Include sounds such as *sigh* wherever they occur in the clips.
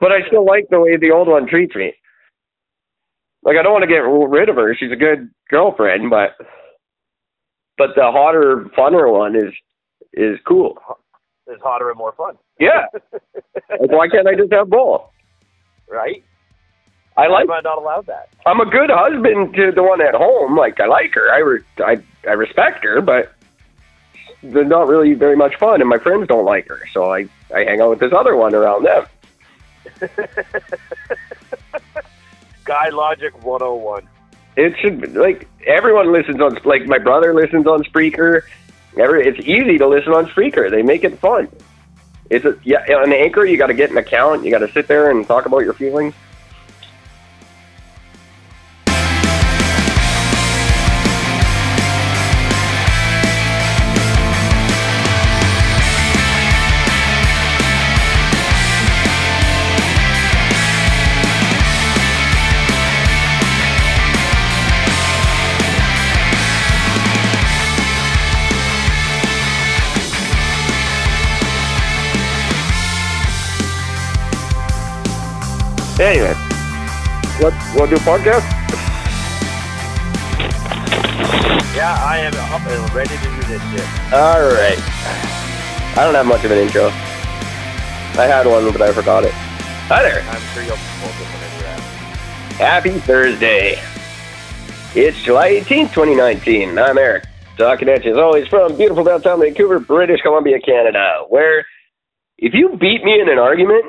but I still like the way the old one treats me. Like I don't want to get rid of her. She's a good girlfriend, but but the hotter, funner one is is cool. Is hotter and more fun. Yeah. *laughs* like why can't I just have both? right? I Why like. am I not allowed that? I'm a good husband to the one at home. Like I like her. I re- I I respect her, but they're not really very much fun, and my friends don't like her. So I I hang out with this other one around them. *laughs* Guy Logic 101. It should be- like everyone listens on like my brother listens on Spreaker. Every it's easy to listen on Spreaker. They make it fun. It's a yeah on Anchor. You got to get an account. You got to sit there and talk about your feelings. What want to do a podcast? Yeah, I am up and ready to do this shit. All right. I don't have much of an intro. I had one, but I forgot it. Hi there. I'm sure you'll pull this one into that. Happy Thursday. It's July 18th, 2019. I'm Eric, talking at you as always from beautiful downtown Vancouver, British Columbia, Canada, where if you beat me in an argument,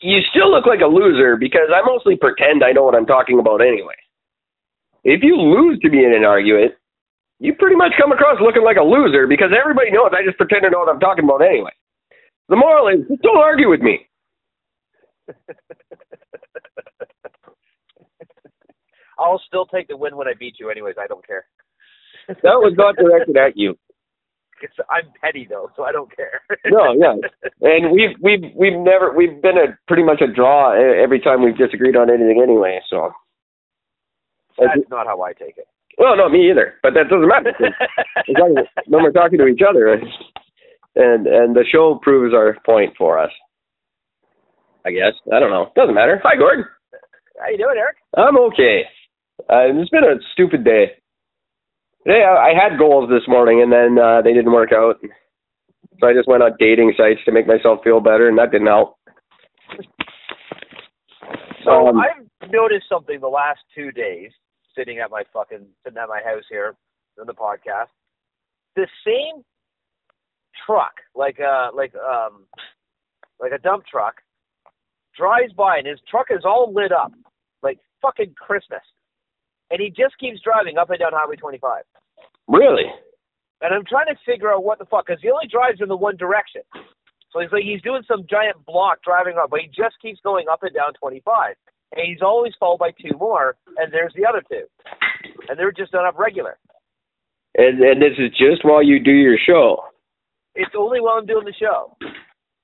you still look like a loser because I mostly pretend I know what I'm talking about anyway. If you lose to me in an argument, you pretty much come across looking like a loser because everybody knows I just pretend to know what I'm talking about anyway. The moral is, don't argue with me. *laughs* I'll still take the win when I beat you, anyways. I don't care. That was not directed at you. It's, I'm petty though, so I don't care. *laughs* No, yeah. And we've we've we've never we've been a pretty much a draw every time we've disagreed on anything anyway. So, That's not how I take it. well, no, me either. But that doesn't matter. *laughs* As long as when we're talking to each other, and and the show proves our point for us. I guess I don't know. Doesn't matter. Hi, Gordon. How you doing, Eric? I'm okay. Uh, it's been a stupid day. Today I, I had goals this morning, and then uh, they didn't work out. So I just went on dating sites to make myself feel better, and that didn't help. So Um, I've noticed something the last two days, sitting at my fucking sitting at my house here on the podcast. The same truck, like uh like um like a dump truck, drives by and his truck is all lit up like fucking Christmas. And he just keeps driving up and down Highway 25. Really? And I'm trying to figure out what the fuck, because he only drives in the one direction. So he's like, he's doing some giant block driving up, but he just keeps going up and down 25. And he's always followed by two more, and there's the other two. And they're just done up regular. And and this is just while you do your show. It's only while I'm doing the show.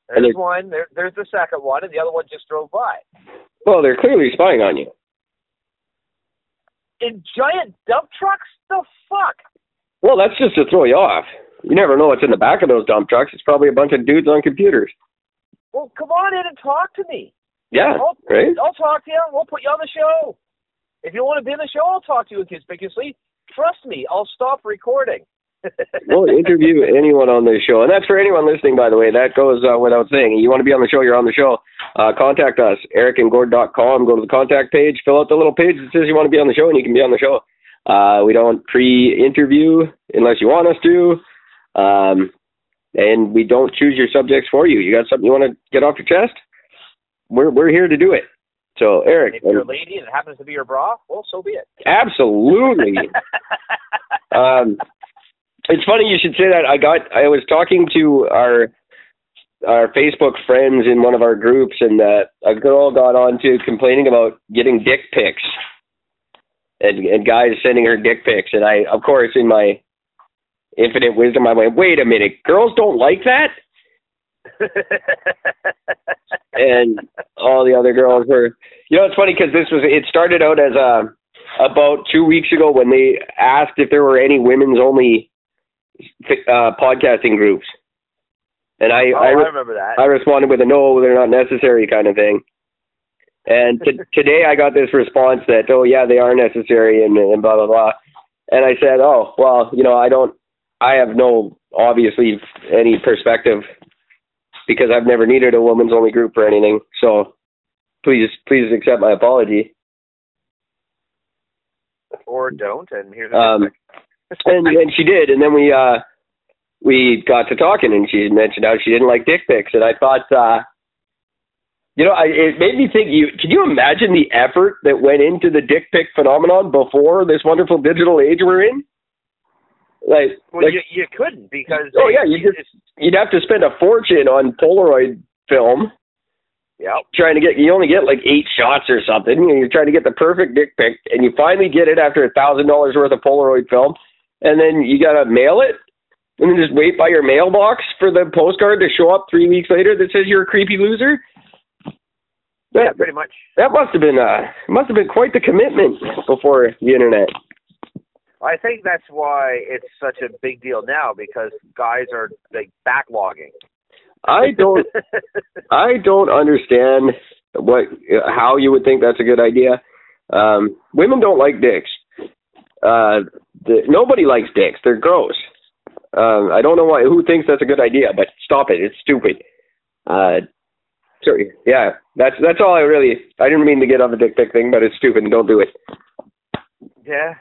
There's it- one, there, there's the second one, and the other one just drove by. Well, they're clearly spying on you. In giant dump trucks? The fuck? Well, that's just to throw you off. You never know what's in the back of those dump trucks. It's probably a bunch of dudes on computers. Well, come on in and talk to me. Yeah, I'll, right? I'll talk to you. We'll put you on the show. If you want to be on the show, I'll talk to you inconspicuously. Trust me, I'll stop recording. *laughs* We'll interview anyone on the show, and that's for anyone listening. By the way, that goes uh, without saying. You want to be on the show, you're on the show. Uh, contact us, ericandgord.com. Go to the contact page, fill out the little page that says you want to be on the show, and you can be on the show. Uh, we don't pre-interview unless you want us to, um, and we don't choose your subjects for you. You got something you want to get off your chest? We're we're here to do it. So, Eric, if you're a lady and it happens to be your bra, well, so be it. absolutely. *laughs* um, it's funny you should say that. I got I was talking to our our Facebook friends in one of our groups, and uh, a girl got on to complaining about getting dick pics, and and guys sending her dick pics, and I of course in my infinite wisdom I went, wait a minute, girls don't like that, *laughs* and all the other girls were. You know, it's funny because this was it started out as a about two weeks ago when they asked if there were any women's only uh, podcasting groups. And I, Oh, I, I remember that. I responded with a no, they're not necessary kind of thing. And t- *laughs* today I got this response that, oh yeah, they are necessary and, and blah blah blah. And I said, oh well, you know, I don't, I have no obviously any perspective because I've never needed a women's only group for anything. So please, please accept my apology. or don't, and here's Um, and and she did, and then we uh we got to talking, and she mentioned how she didn't like dick pics, and I thought, uh you know, I, it made me think. You can you imagine the effort that went into the dick pic phenomenon before this wonderful digital age we're in? Like, well, like you you couldn't because Oh, yeah, you just you'd have to spend a fortune on Polaroid film yeah. trying to get you only get like eight shots or something. You know, You're trying to get the perfect dick pic, and you finally get it after a thousand dollars worth of Polaroid film, and then you gotta mail it, and then just wait by your mailbox for the postcard to show up three weeks later that says you're a creepy loser. Yeah, That pretty much. that must have been uh must have been quite the commitment before the internet. I think that's why it's such a big deal now because guys are like backlogging. I don't *laughs* I don't understand what how you would think that's a good idea. Um, women don't like dicks. Uh, the, nobody likes dicks. They're gross. Um, I don't know why. Who thinks that's a good idea? But stop it. It's stupid. Uh, sorry. Yeah, that's that's all I really. I didn't mean to get on the dick pic thing, but it's stupid. and Don't do it. yeah,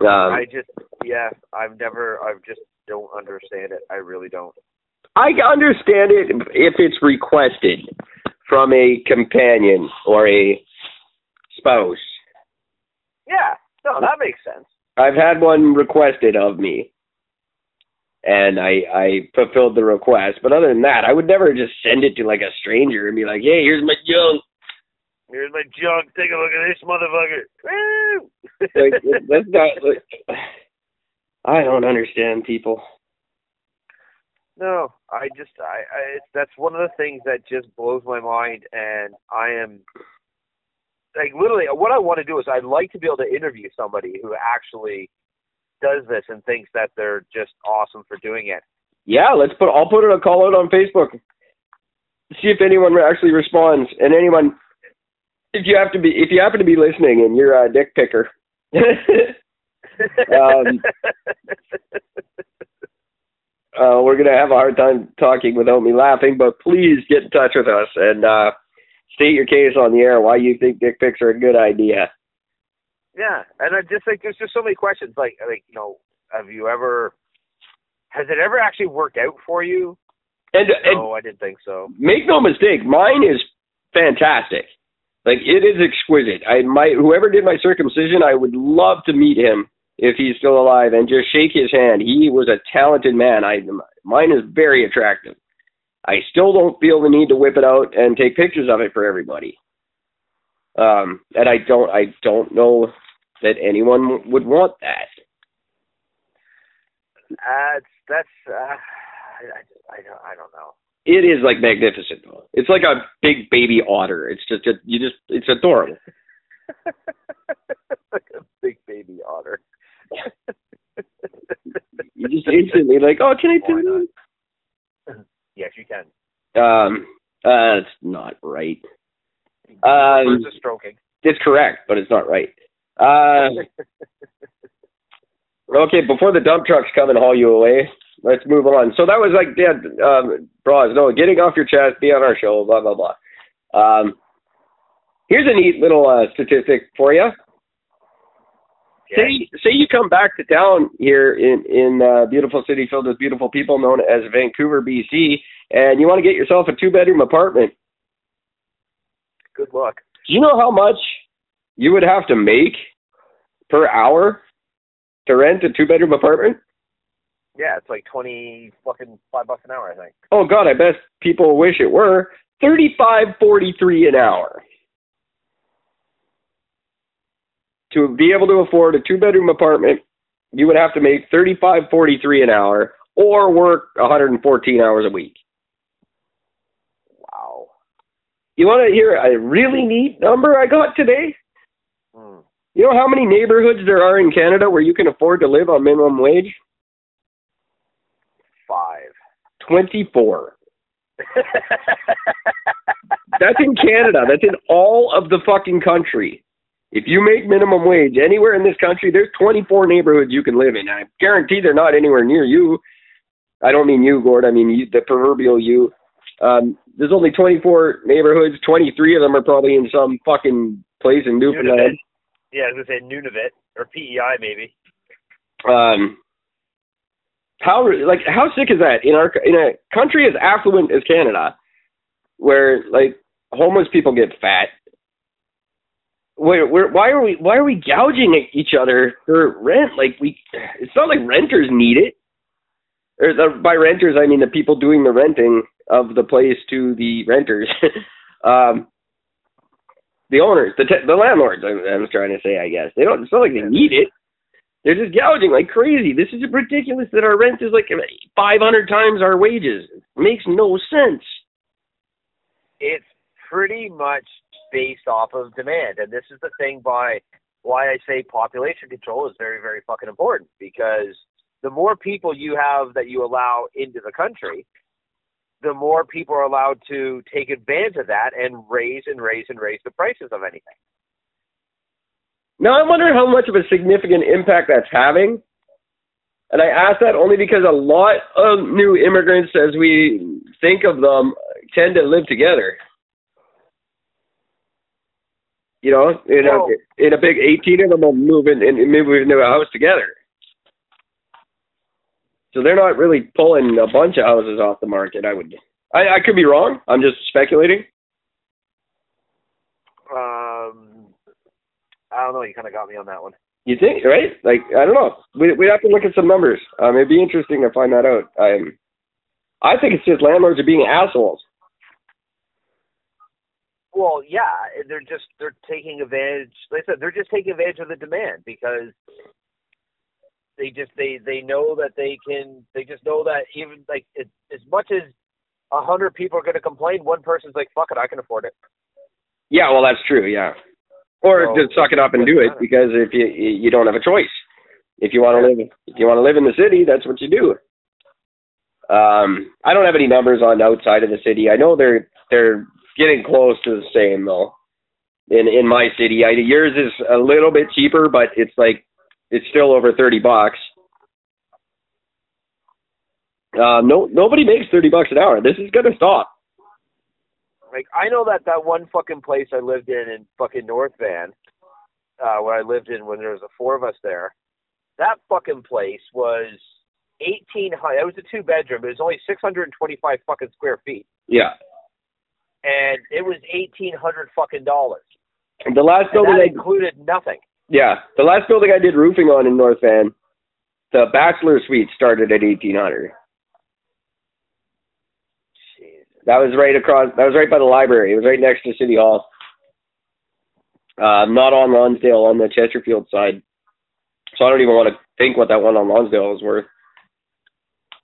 Um, I just yeah, I've never I just don't understand it. I really don't. I understand it if it's requested from a companion or a spouse. Yeah, no, that makes sense. I've had one requested of me, and I I fulfilled the request. But other than that, I would never just send it to like a stranger and be like, "Hey, here's my junk." Here's my junk. Take a look at this motherfucker. *laughs* Like that's not. Like, *sighs* I don't understand people. No, I just I, I it's, that's one of the things that just blows my mind, and I am like literally what I want to do is I'd like to be able to interview somebody who actually does this and thinks that they're just awesome for doing it. Yeah, let's put. I'll put it a call out on Facebook. See if anyone actually responds, and anyone. If you have to be, if you happen to be listening and you're a dick picker, *laughs* Um, uh, we're gonna have a hard time talking without me laughing. But please get in touch with us and uh, state your case on the air why you think dick pics are a good idea. Yeah, and I just think there's just so many questions. Like like you know, have you ever? Has it ever actually worked out for you? And, and No, I didn't think so. make no mistake, mine is fantastic. Like it is exquisite. I might whoever did my circumcision, I would love to meet him if he's still alive and just shake his hand. He was a talented man. I mine is very attractive. I still don't feel the need to whip it out and take pictures of it for everybody. Um, and I don't I don't know that anyone would want that. Uh, it's, that's uh, I, I I don't I don't know. It is like magnificent though. It's like a big baby otter. It's just a, you just it's adorable. *laughs* like a big baby otter. *laughs* You just instantly like, oh, can I do not? *clears throat* yes, you can. Um, uh, it's not right. Um, stroking. It's correct, but it's not right. Uh, okay, before the dump trucks come and haul you away, let's move on. So that was like, yeah, um, bras, no, getting off your chest, be on our show, blah blah blah. Um, here's a neat little uh, statistic for you. Say say you come back to town here in in uh, beautiful city filled with beautiful people known as Vancouver, BC, and you want to get yourself a two bedroom apartment. Good luck. Do you know how much you would have to make per hour to rent a two bedroom apartment? Yeah, it's like twenty fucking five bucks an hour, I think. Oh God, I bet people wish it were thirty five forty three an hour. To be able to afford a two bedroom apartment, you would have to make thirty five forty three an hour or work hundred and fourteen hours a week. Wow. You want to hear a really neat number I got today? You know how many neighborhoods there are in Canada where you can afford to live on minimum wage? Five. 24. *laughs* That's in Canada. That's in all of the fucking country. If you make minimum wage anywhere in this country, there's 24 neighborhoods you can live in. I guarantee they're not anywhere near you. I don't mean you, Gord. I mean you, the proverbial you. Um, there's only 24 neighborhoods. 23 of them are probably in some fucking place in Newfoundland. Nunavut. Yeah, I was gonna say Nunavut or PEI maybe. Um, how like how sick is that in our in a country as affluent as Canada, where like homeless people get fat. Where, where, why are we why are we gouging at each other for rent? Like we, it's not like renters need it. Or the, by renters, I mean the people doing the renting of the place to the renters, *laughs* um, the owners, the te- the landlords. I, I was trying to say, I guess they don't. It's not like they need it. They're just gouging like crazy. This is ridiculous that our rent is like 500 times our wages. It makes no sense. It's pretty much based off of demand, and this is the thing by why I say population control is very, very fucking important because the more people you have that you allow into the country, the more people are allowed to take advantage of that and raise and raise and raise the prices of anything. Now I wonder how much of a significant impact that's having. And I ask that only because a lot of new immigrants, as we think of them, tend to live together. You know, in a, in a big 18 of them will move in and move into a house together. So they're not really pulling a bunch of houses off the market. I would, I, I could be wrong. I'm just speculating. Um, I don't know. You kind of got me on that one. You think, right? Like, I don't know. We we have to look at some numbers. Um, it'd be interesting to find that out. Um, I think it's just landlords are being assholes. Well, yeah, they're just they're taking advantage. Like I said, they're just taking advantage of the demand because they just they they know that they can. They just know that even like it, as much as a hundred people are going to complain, one person's like, "Fuck it, I can afford it." Yeah, well, that's true. Yeah, or So, just suck it up and do it because if you you don't have a choice. If you want to live, if you want to live in the city, that's what you do. Um, I don't have any numbers on outside of the city. I know they're they're getting close to the same though. In in my city, I, yours is a little bit cheaper, but it's like it's still over thirty bucks. Uh, no, nobody makes thirty bucks an hour. This is gonna stop. Like I know that that one fucking place I lived in in fucking North Van, uh, where I lived in when there was the four of us there. That fucking place was eighteen hundred. It was a two bedroom. It was only six hundred and twenty five fucking square feet, Yeah. and it was eighteen hundred fucking dollars. The last building that included nothing. Yeah, the last building I did roofing on in North Van, the bachelor suite started at eighteen hundred. That was right across. That was right by the library. It was right next to City Hall. Uh, not on Lonsdale, on the Chesterfield side. So I don't even want to think what that one on Lonsdale is worth.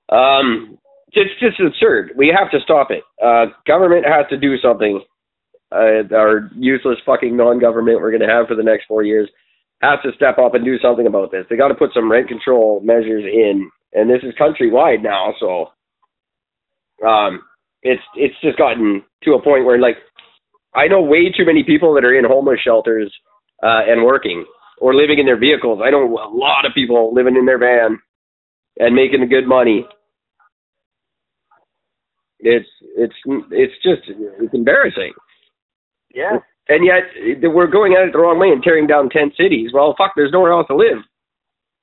Um, it's just absurd. We have to stop it. Uh, government has to do something. Uh, our useless fucking non-government we're going to have for the next four years has to step up and do something about this. They got to put some rent control measures in, and this is countrywide now. So, um, it's it's just gotten to a point where like I know way too many people that are in homeless shelters uh, and working or living in their vehicles. I know a lot of people living in their van and making good money. It's it's it's just it's embarrassing. Yeah. And yet we're going at it the wrong way and tearing down tent cities. Well, fuck, there's nowhere else to live.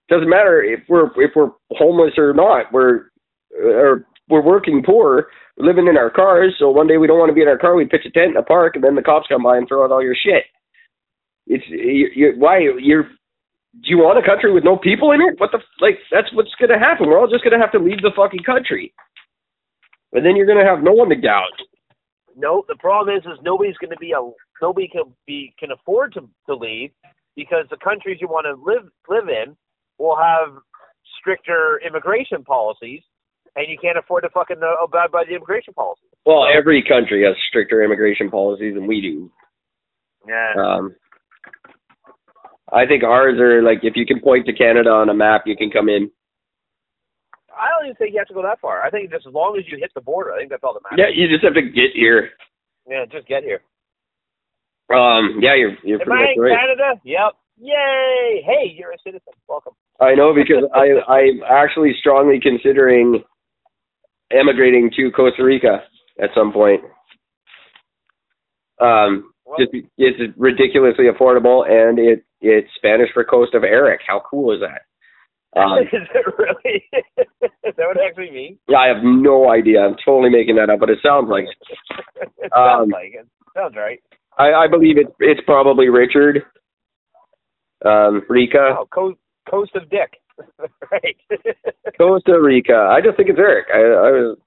Doesn't matter if we're if we're homeless or not. We're uh, or we're working poor, living in our cars. So one day we don't want to be in our car, we pitch a tent in a park, and then the cops come by and throw out all your shit. It's you, you, why you're. Do you want a country with no people in it? What the like? That's what's gonna happen. We're all just gonna have to leave the fucking country, and then you're gonna have no one to gouge. No, the problem is, is nobody's to be a nobody can be can afford to to leave because the countries you want to live live in will have stricter immigration policies, and you can't afford to fucking abide by the immigration policy. Well, every country has stricter immigration policies than we do. Yeah. Um, I think ours are like if you can point to Canada on a map, you can come in. I don't even think you have to go that far. I think just as long as you hit the border, I think that's all that matters. Yeah, you just have to get here. Yeah, just get here. Um, yeah, you're you're Am pretty I much in right. Canada? Yep. Yay! Hey, you're a citizen. Welcome. I know because I I'm actually strongly considering emigrating to Costa Rica at some point. Um, Well, just it's ridiculously affordable and it it's Spanish for Coast of Eric. How cool is that? *laughs* Um, is it really? *laughs* is that what it actually means? yeah, I have no idea. I'm totally making that up, but it sounds like it. *laughs* Um, sounds like it. Sounds right. I, I believe it. It's probably Richard. Um, Rica, Oh, coast, coast of Dick. *laughs* right. *laughs* Costa Rica. I just think it's Eric. I, I was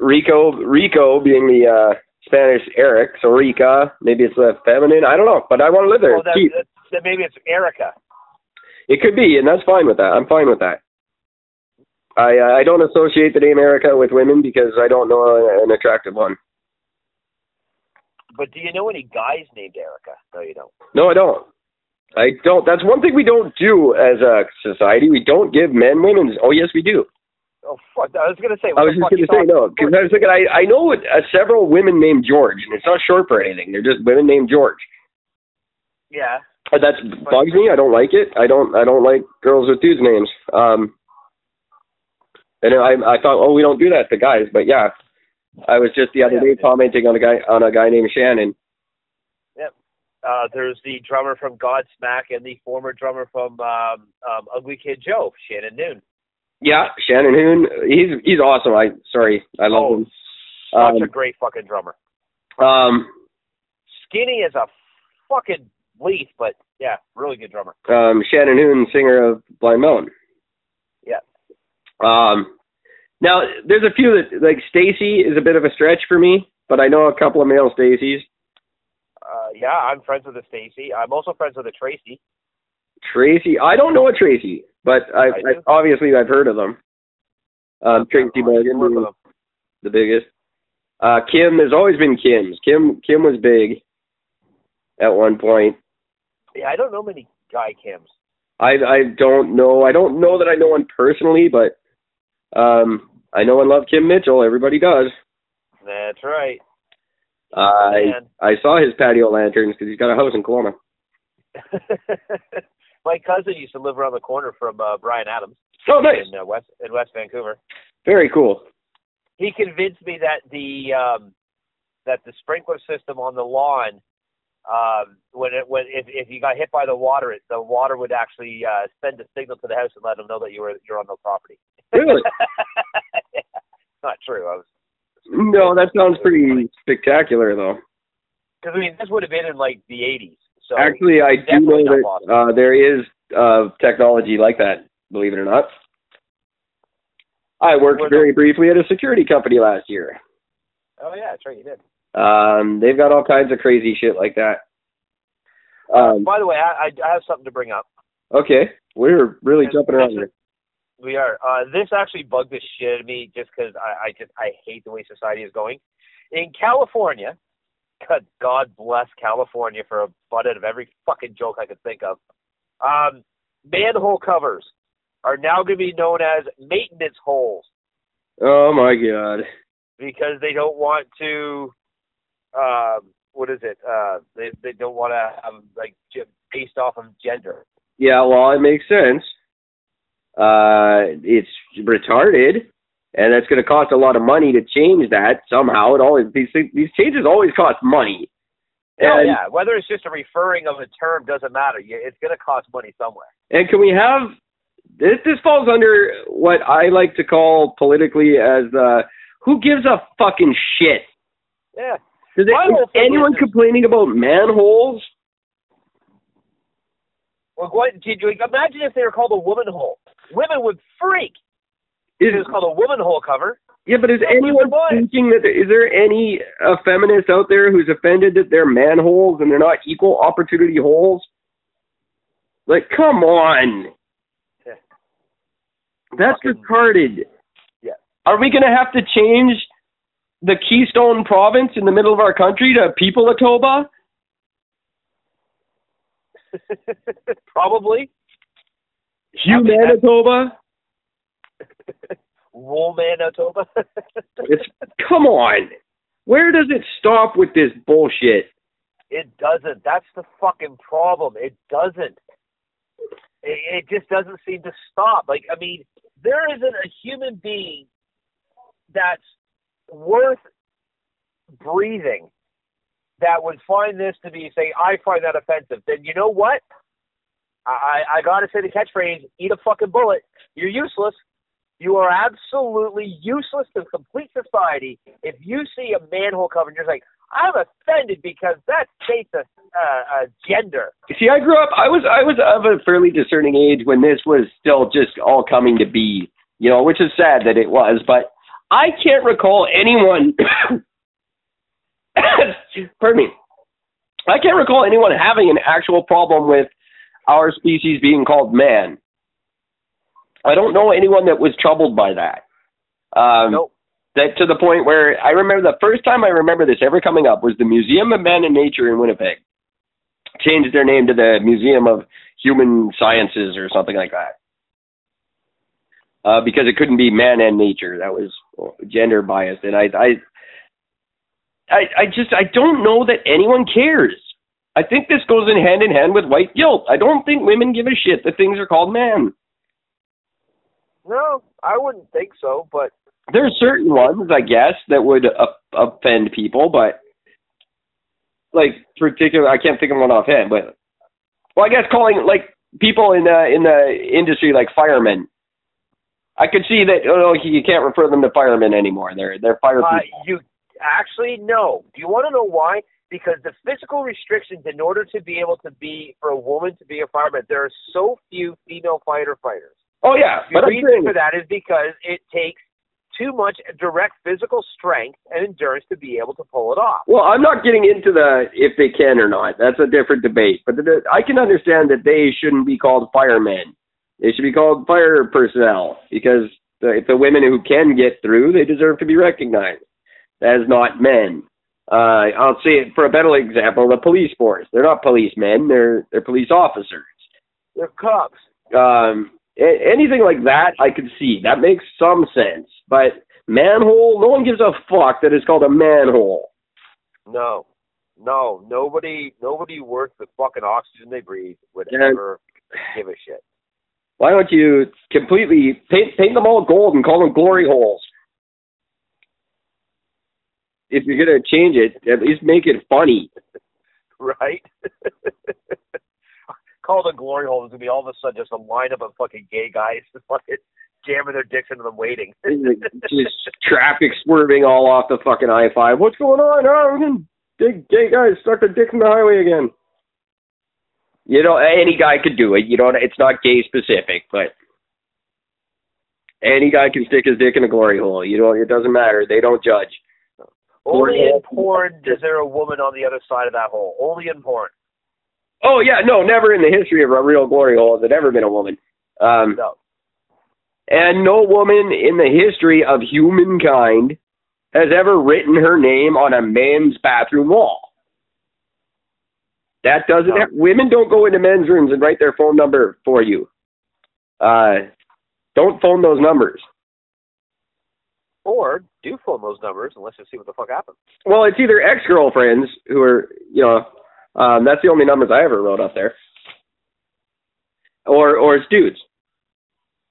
Rico, Rico being the uh, Spanish Eric, so Rica. Maybe it's a feminine. I don't know, but I want to live there. that, that, that maybe it's Erica. It could be, and that's fine with that. I'm fine with that. I uh, I don't associate the name Erica with women because I don't know an attractive one. But do you know any guys named Erica? No, you don't. No, I don't. I don't. That's one thing we don't do as a society. We don't give men women's. Oh, yes, we do. Oh, fuck. I was going to say. I was just gonna say no because I was thinking I I know uh, several women named George, and it's not short for anything. They're just women named George. Yeah. Uh, That bugs me. I don't like it. I don't. I don't like girls with dudes' names. Um, and I I thought, oh, we don't do that to guys, but yeah, I was just the other Yeah. day commenting on a guy on a guy named Shannon. Uh, there's the drummer from Godsmack and the former drummer from um, um, Ugly Kid Joe, Shannon Noon. Yeah, Shannon Hoon. He's he's awesome. I sorry, I love Oh, him. Such Um, a great fucking drummer. Um, Skinny as a fucking leaf, but yeah, really good drummer. um, Shannon Hoon, singer of Blind Melon. Yeah. Um, now there's a few that like Stacy is a bit of a stretch for me, but I know a couple of male Stacys. Uh, yeah, I'm friends with the Stacy. I'm also friends with the Tracy. Tracy, I don't know a Tracy, but I, I I obviously I've heard of them. Um, Tracy Morgan, Work with being them. the biggest. Uh, Kim, there's always been Kims. Kim, Kim was big at one point. Yeah, I don't know many guy Kims. I I don't know. I don't know that I know one personally, but um, I know and love Kim Mitchell. Everybody does. That's right. I. I saw his patio lanterns because he's got a house in Kelowna. *laughs* *laughs* My cousin used to live around the corner from uh, Bryan Adams Oh, nice. in uh, West in West Vancouver. Very cool. He convinced me that the um, that the sprinkler system on the lawn, um, when it when if if you got hit by the water, it, the water would actually uh, send a signal to the house and let them know that you were you're on the property. Really? *laughs* Not true. I was no, that sounds pretty spectacular, though. because I mean this would have been in like the 80s. So Actually, I do know that modern. uh, there is uh, technology like that. Believe it or not. I worked very briefly at a security company last year. oh yeah, that's right. You did. Um, they've got all kinds of crazy shit like that. Um, By the way, I, I I have something to bring up. okay, we're really And jumping around here. We are. Uh, this actually bugged the shit out of me just because I, I just I hate the way society is going. In California, God, God bless California for a butt out of every fucking joke I could think of. Um, manhole covers are now going to be known as maintenance holes Oh my god. because they don't want to. Um, what is it? Uh, they they don't want to have like based off of gender. Yeah, well, it makes sense. Uh, it's retarded, and that's going to cost a lot of money to change that somehow. It always these things- these changes always cost money. Oh And, yeah, whether it's just a referring of a term doesn't matter. It's going to cost money somewhere. and can we have this? This falls under what I like to call politically as uh, who gives a fucking shit? Yeah. Is, My it, whole is thing anyone complaining about manholes? Well, what, did you imagine if they were called a woman hole? Women would freak. Is, it was called a woman hole cover. Yeah, but is anyone thinking that is there any uh, feminist out there who's offended that they're manholes and they're not equal opportunity holes? Like, come on. Yeah. That's Fucking- retarded. Yeah. Are we going to have to change the Keystone province in the middle of our country to Peopleatoba? *laughs* Probably. Hugh I mean, Manitoba? Roll *laughs* Manitoba. *laughs* It's come on. Where does it stop with this bullshit? It doesn't. That's the fucking problem. It doesn't. It, it just doesn't seem to stop. Like, I mean, there isn't a human being that's worth breathing that would find this to be say, I find that offensive. Then you know what? I I gotta say the catchphrase: eat a fucking bullet. You're useless. You are absolutely useless to complete society if you see a manhole cover and you're like, I'm offended because that states a, uh, a gender. See, I grew up. I was I was of a fairly discerning age when this was still just all coming to be. You know, which is sad that it was, but I can't recall anyone. *coughs* pardon me. I can't recall anyone having an actual problem with our species being called man. I don't know anyone that was troubled by that. Um, Nope. That to the point where I remember the first time I remember this ever coming up was the Museum of Man and Nature in Winnipeg. Changed their name to the Museum of Human Sciences or something like that. Uh, because it couldn't be man and nature. That was gender biased. And I, I, I, I just, I don't know that anyone cares. I think this goes in hand in hand with white guilt. I don't think women give a shit that things are called man. No, I wouldn't think so. But There are certain ones, I guess, that would uh, offend people, but like particular, I can't think of one offhand. But well, I guess calling like people in the in the industry like firemen. I could see that. Oh, you can't refer them to firemen anymore. They're they're fire uh, people. you actually no. Do you want to know why? Because the physical restrictions in order to be able to be for a woman to be a fireman, there are so few female fighter fighters. Oh yeah, The reason for that is because it takes too much direct physical strength and endurance to be able to pull it off. well, I'm not getting into the if they can or not. That's a different debate. But the, I can understand that they shouldn't be called firemen. They should be called fire personnel because the, the women who can get through, they deserve to be recognized as not men. Uh, I'll say it for a better example: the police force. They're not policemen. They're they're police officers. They're cops. Um, a- anything like that, I could see. That makes some sense. But manhole, no one gives a fuck that it's called a manhole. No, no, nobody, nobody worth the fucking oxygen they breathe would Yeah. ever give a shit. Why don't you completely paint paint them all gold and call them glory holes? If you're gonna change it, at least make it funny. *laughs* right? *laughs* Call the glory hole. It's gonna be all of a sudden just a lineup of fucking gay guys just *laughs* fucking jamming their dicks into them waiting. Just traffic swerving all off the fucking I five. What's going on? Oh, we can big gay guys stuck their dick in the highway again. You know, any guy could do it. You know, it's not gay specific, but any guy can stick his dick in a glory hole. You know, it doesn't matter. They don't judge. Only in porn is there a woman on the other side of that hole. Only in porn. Oh yeah, no, never in the history of a real glory hole has it ever been a woman. Um, No. and no woman in the history of humankind has ever written her name on a men's bathroom wall. That doesn't. No. Have, women don't go into men's rooms and write their phone number for you. Uh, don't phone those numbers. Or do phone those numbers and let's just see what the fuck happens. Well, it's either ex girlfriends who are, you know, um, that's the only numbers I ever wrote up there, or or it's dudes.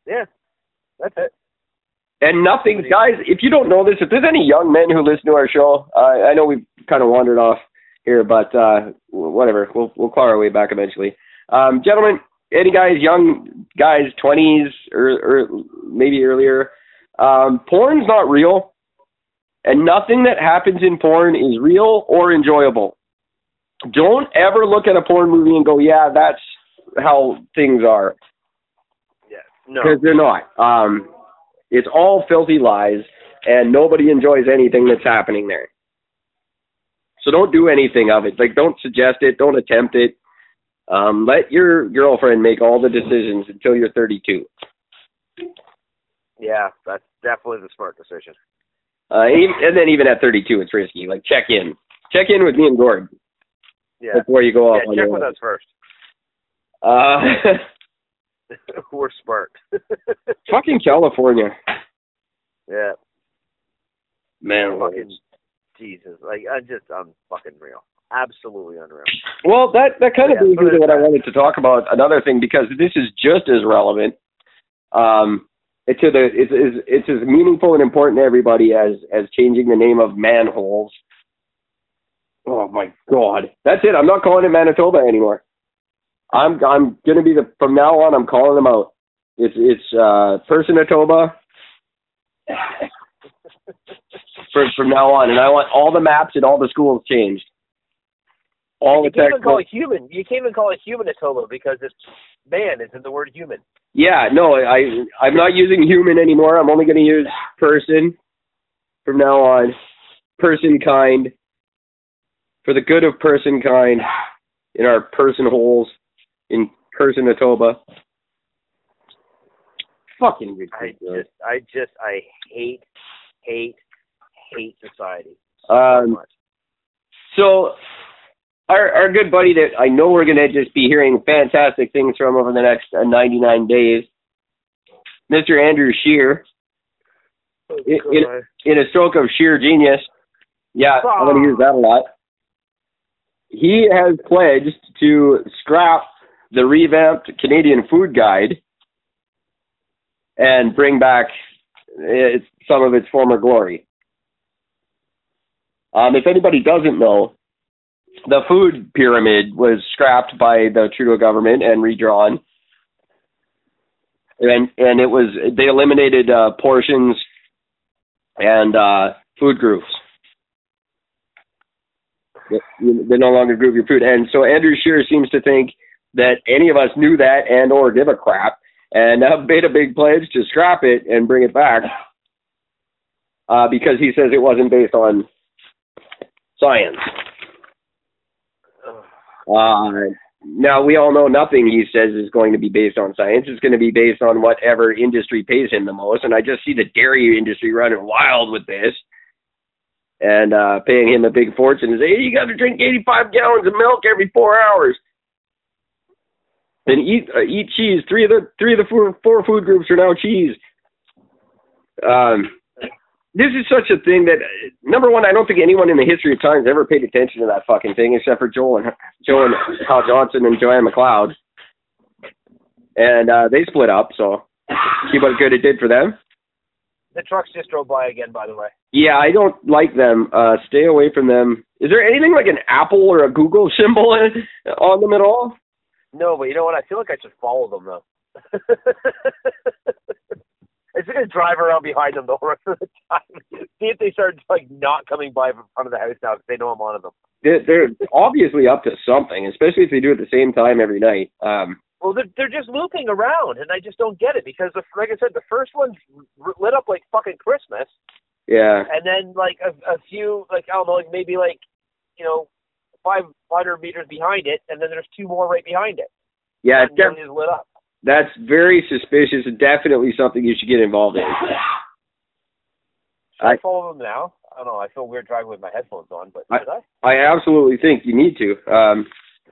Yeah. That's it. And nothing, guys. If you don't know this, if there's any young men who listen to our show, uh, I know we've kind of wandered off here, but uh, whatever. We'll we'll claw our way back eventually. Um, gentlemen, any guys, young guys, twenties or, or maybe earlier, um, porn's not real, and nothing that happens in porn is real or enjoyable. Don't ever look at a porn movie and go, "Yeah, that's how things are." Yeah. No. because they're not. Um, it's all filthy lies, and nobody enjoys anything that's happening there. So don't do anything of it. Like, don't suggest it. Don't attempt it. Um, let your girlfriend make all the decisions until you're 32. Yeah, that's definitely the smart decision. Uh, and, even, and then even at 32, it's risky. Like, check in. Check in with me and Gord Yeah. before you go off Yeah, on check your with own. us first. Uh, *laughs* *laughs* We're smart. Fucking California, yeah. man. Fucking Jesus. Like I just I'm fucking real. Absolutely unreal. Well, that that kind of brings me to what I wanted to talk about. Another thing, because this is just as relevant. Um, it's to the it's, it's it's as meaningful and important to everybody as as changing the name of manholes. Oh my God, that's it. I'm not calling it Manitoba anymore. I'm I'm gonna be the from now on. I'm calling them out. It's it's uh, Personatoba. *sighs* For, from now on, and I want all the maps and all the schools changed. All you the can't even call it human. You can't even call it human Atoba because it's man is in the word human. Yeah, no, I I'm not using human anymore. I'm only going to use person from now on. Person kind for the good of person kind in our person holes in Personatoba. Fucking ridiculous. I just I just I hate hate hate society so Um, much. So, our our good buddy that I know we're gonna just be hearing fantastic things from over the next uh, 99 days, Mr. Andrew Scheer, in, in, in a stroke of sheer genius. Yeah, I'm gonna use that a lot. He has pledged to scrap the revamped Canadian Food Guide and bring back uh, some of its former glory. Um, if anybody doesn't know, the food pyramid was scrapped by the Trudeau government and redrawn, and and it was they eliminated uh, portions and uh, food groups. They, no longer group your food, and so Andrew Shearer seems to think that any of us knew that and or give a crap, and made a big pledge to scrap it and bring it back uh, because he says it wasn't based on science. Uh, now we all know nothing he says is going to be based on science. It's going to be based on whatever industry pays him the most. And I just see the dairy industry running wild with this and uh, paying him a big fortune and say, hey, you got to drink 85 gallons of milk every four hours. Then eat uh, eat cheese. Three of the three of the four, four food groups are now cheese. Um, this is such a thing that uh, number one, I don't think anyone in the history of time has ever paid attention to that fucking thing except for Joel and Joel and Hal Johnson and Joanne McLeod, and uh, they split up. So see what good it did for them. The trucks just drove by again, by the way. Yeah, I don't like them. Uh, stay away from them. Is there anything like an Apple or a Google symbol in, *laughs* on them at all? No, but you know what? I feel like I should follow them though. *laughs* I'm just gonna drive around behind them the whole rest of the time. See if they start like not coming by in front of the house now because they know I'm on them. They're, they're obviously up to something, especially if they do it at the same time every night. Um, Well, they're they're just looping around, and I just don't get it because, the, like I said, the first one lit up like fucking Christmas, yeah, and then like a, a few, like I don't know, like maybe like you know, five hundred meters behind it, and then there's two more right behind it. yeah, and it's def- one is lit up. That's very suspicious and definitely something you should get involved in. Should I, I- follow them now? I don't know. I feel weird driving with my headphones on, but I- should I? I absolutely think you need to. Um,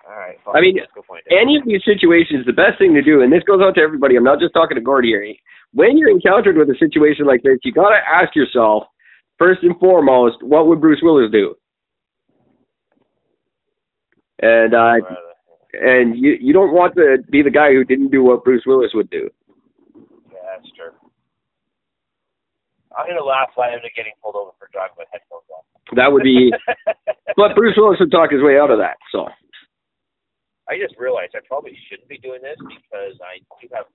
All right. I mean, let's go find it. any of these situations, the best thing to do, and this goes out to everybody, I'm not just talking to Gordy here. When you're encountered with a situation like this, you got to ask yourself, first and foremost, what would Bruce Willis do? And uh. And you you don't want to be the guy who didn't do what Bruce Willis would do. Yeah, that's true. I'm gonna laugh while I'm getting pulled over for driving with headphones on. That would be, *laughs* but Bruce Willis would talk his way out of that. So I just realized I probably shouldn't be doing this because I do have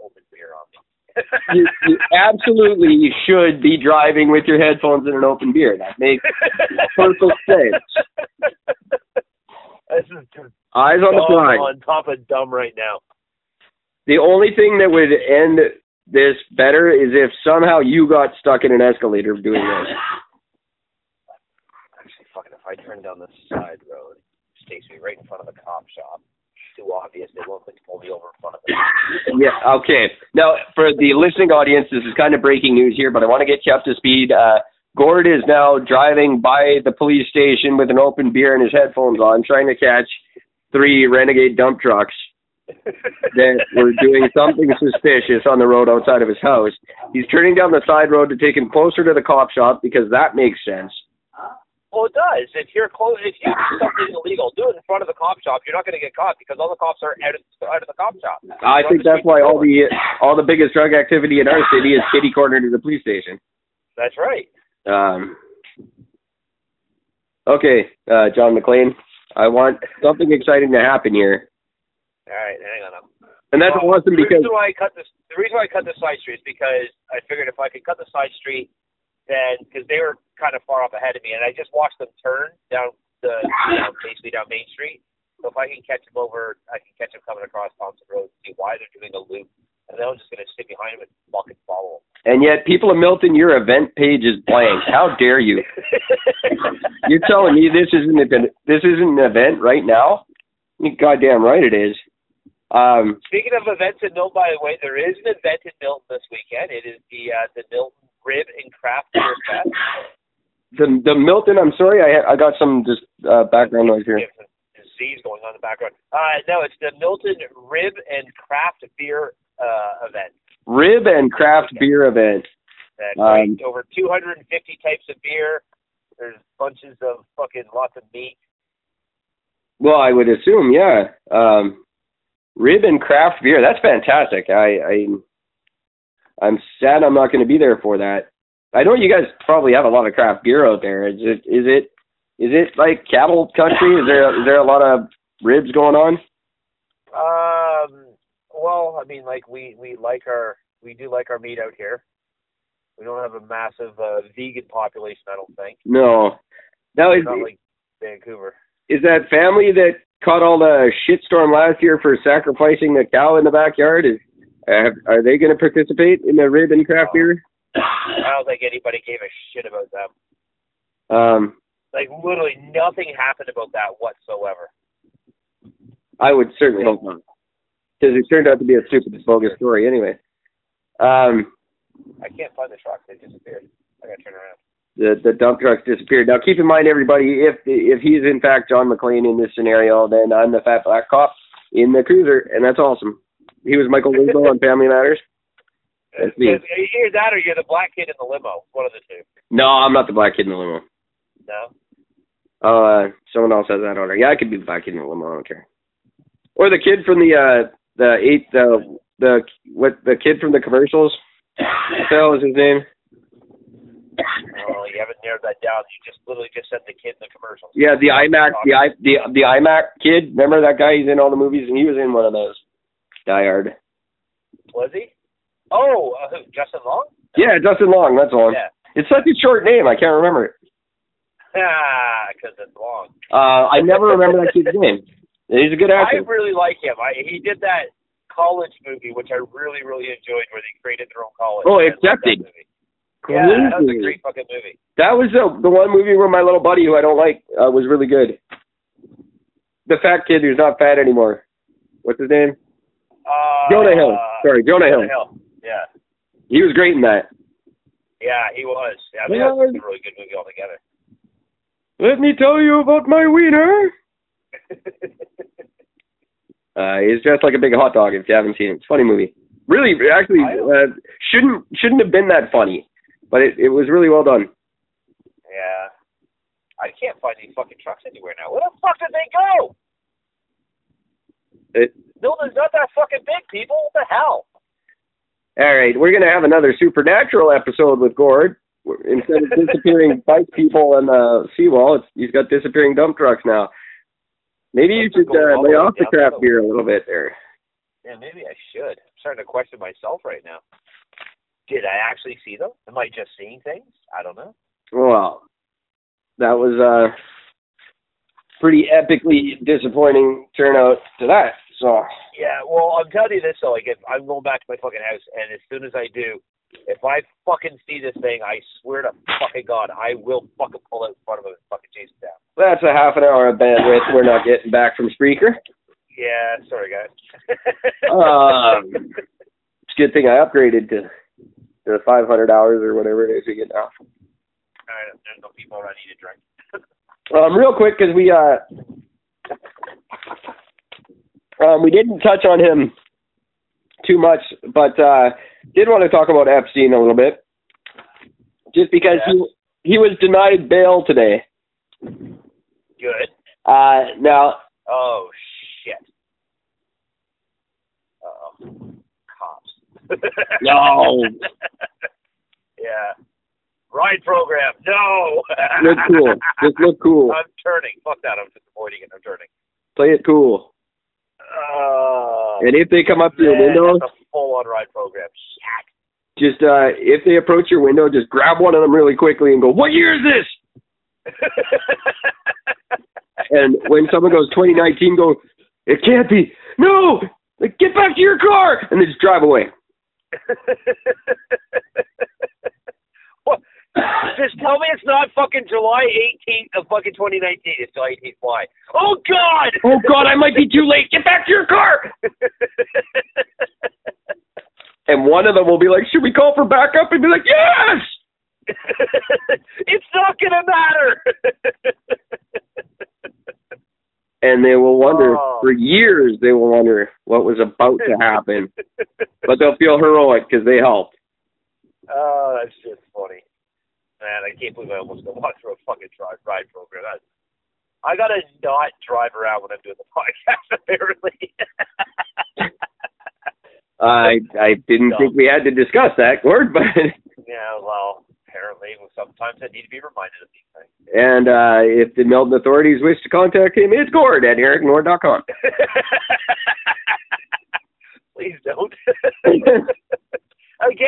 open beer on me. *laughs* you, you absolutely should be driving with your headphones and an open beer. That makes *laughs* perfect sense. This is just Eyes on the prize. on top of dumb right now. The only thing that would end this better is if somehow you got stuck in an escalator doing this. *laughs* Actually, fucking, if I turn down this side road, it takes me right in front of the cop shop. Too obvious. They won't let pull me over in front of them. Yeah, okay. Now, for the listening audience, this is kind of breaking news here, but I want to get you up to speed. Uh, Gord is now driving by the police station with an open beer and his headphones on, trying to catch three renegade dump trucks that were doing something suspicious on the road outside of his house. He's turning down the side road to take him closer to the cop shop because that makes sense. Well, it does. If you're close, if you do something illegal, do it in front of the cop shop. You're not going to get caught because all the cops are out of out of the cop shop. I You're on think that's why all the all the biggest drug activity in our city is kitty corner to the police station. That's right. Um, okay, uh, John McClane, I want something exciting to happen here, All right, hang on. and that's Well, awesome the because reason why I cut this, the reason why I cut the side street is because I figured if I could cut the side street, then because they were kind of far off ahead of me, and I just watched them turn down the down, basically down Main Street. So if I can catch them over, I can catch them coming across Thompson Road, and see why they're doing a loop, and then I'm just gonna sit behind them and fucking follow him. and yet people of Milton, your event page is blank. How dare you? *laughs* You're telling me this isn't an this isn't an event right now? You goddamn right it is. Um, Speaking of events in Milton, by the way, there is an event in Milton this weekend. It is the uh, the Milton Rib and Craft Beer Fest. the the Milton. I'm sorry, I I got some just uh, background noise here. Disease going on in the background. Uh, no, it's the Milton Rib and Craft Beer uh, event. Rib and craft beer event. That Um, over 250 types of beer. There's bunches of fucking lots of meat. Well, I would assume, yeah. Um, rib and craft beer. That's fantastic. I, I I'm sad I'm not going to be there for that. I know you guys probably have a lot of craft beer out there. Is it is it is it like cattle country? Is there is there a lot of ribs going on? Um, well, I mean, like we we like our we do like our meat out here. We don't have a massive uh, vegan population, I don't think. No. Now is Not like Vancouver. is that family that caught all the shitstorm last year for sacrificing the cow in the backyard? Is uh, are they going to participate in the rib and craft beer? I don't think anybody gave a shit about them. Um, Like literally nothing happened about that whatsoever. I would certainly hope not, because it turned out to be a stupid, bogus story anyway. Um, I can't find the truck; they disappeared. I gotta turn around. the the dump trucks disappeared. Now, keep in mind, everybody, if if he's in fact John McClane in this scenario, then I'm the fat black cop in the cruiser, and that's awesome. He was Michael Winslow on Family Matters. *laughs* That's me. Either that or you're the black kid in the limo. One of the two. No, I'm not the black kid in the limo. No. Oh, uh, someone else has that order. Yeah, I could be the black kid in the limo. I don't care. Or the kid from the uh the eight the the what the kid from the commercials. What the is his name? Oh, you haven't narrowed that down. You just literally just said the kid in the commercials. Yeah, the iMac, the i the the iMac kid. Remember that guy? He's in all the movies, and he was in one of those. Die Hard. Was he? Oh, uh, who, Justin Long? Yeah, Justin Long. That's all. Yeah. It's such a short name. I can't remember it. *laughs* Ah, because it's long. Uh, I never remember that kid's name. *laughs* He's a good actor. I really like him. I, he did that college movie, which I really, really enjoyed, where they created their own college. Oh, that Accepted. Yeah, that was a great fucking movie. That was the the one movie where my little buddy, who I don't like, uh, was really good. The fat kid who's not fat anymore. What's his name? Uh, Jonah Hill. Sorry, Jonah Hill. Jonah Hill. Yeah. He was great in that. Yeah, he was. Yeah, I mean, Yeah. that's a really good movie altogether. Let me tell you about my wiener. *laughs* Uh, he's dressed like a big hot dog. If you haven't seen it, it's a funny movie. Really, actually, uh, shouldn't shouldn't have been that funny, but it it was really well done. yeah. I can't find these fucking trucks anywhere now. Where the fuck did they go? It, Milton's not that fucking big, people. What the hell? all right, we're gonna have another supernatural episode with Gord. Instead of disappearing *laughs* bike people on the seawall, it's, he's got disappearing dump trucks now. Maybe you should uh, lay off the craft the- beer a little bit there. Yeah, maybe I should. I'm starting to question myself right now. Did I actually see them? Am I just seeing things? I don't know. Well, that was a pretty epically disappointing turnout to that. So Yeah, well, I'm telling you this though. Like, if I'm going back to my fucking house, and as soon as I do, if I fucking see this thing, I swear to fucking God, I will fucking pull out in front of him and fucking chase it down. that's a half an hour of bandwidth we're not getting back from Spreaker. Yeah, sorry guys. *laughs* Um, It's a good thing I upgraded to the 500 hours or whatever it is we get now. All right, there's no people around. Need a drink. *laughs* Um, real quick, because we uh, Um, we didn't touch on him too much, but uh, did want to talk about Epstein a little bit, just because Yeah. he he was denied bail today. Good. Uh, now, Oh shit. Uh-oh. Cops. No. *laughs* yeah. Ride program. No. look cool. Just look cool. *laughs* I'm turning. Fuck that. I'm just avoiding it. I'm turning. Play it cool. Oh. And if they come up to your window, That's a full-on ride program. Shit. just uh, if they approach your window, just grab one of them really quickly and go, "What year is this?" *laughs* And when someone goes 2019, go, "It can't be." No, like, get back to your car, and they just drive away. *laughs* Just tell me it's not fucking July 18th of fucking 2019. It's July 18th. Why? Oh God! Oh God, I might be too late. Get back to your car. *laughs* And one of them will be like, "Should we call for backup?" And be like, "Yes." *laughs* it's not gonna matter. *laughs* And they will wonder Oh. for years. They will wonder what was about to happen, but they'll feel heroic because they helped. oh, that's just funny. Man, I can't believe I almost got walked through a fucking drive ride program. That, I gotta not drive around when I'm doing the podcast. *laughs* Apparently. *laughs* I I didn't think we had to discuss that, Gord, but *laughs* yeah. Well, apparently, sometimes I need to be reminded of these things. and uh, if the Milton authorities wish to contact him, it's Gord at ericnord.com. Please don't.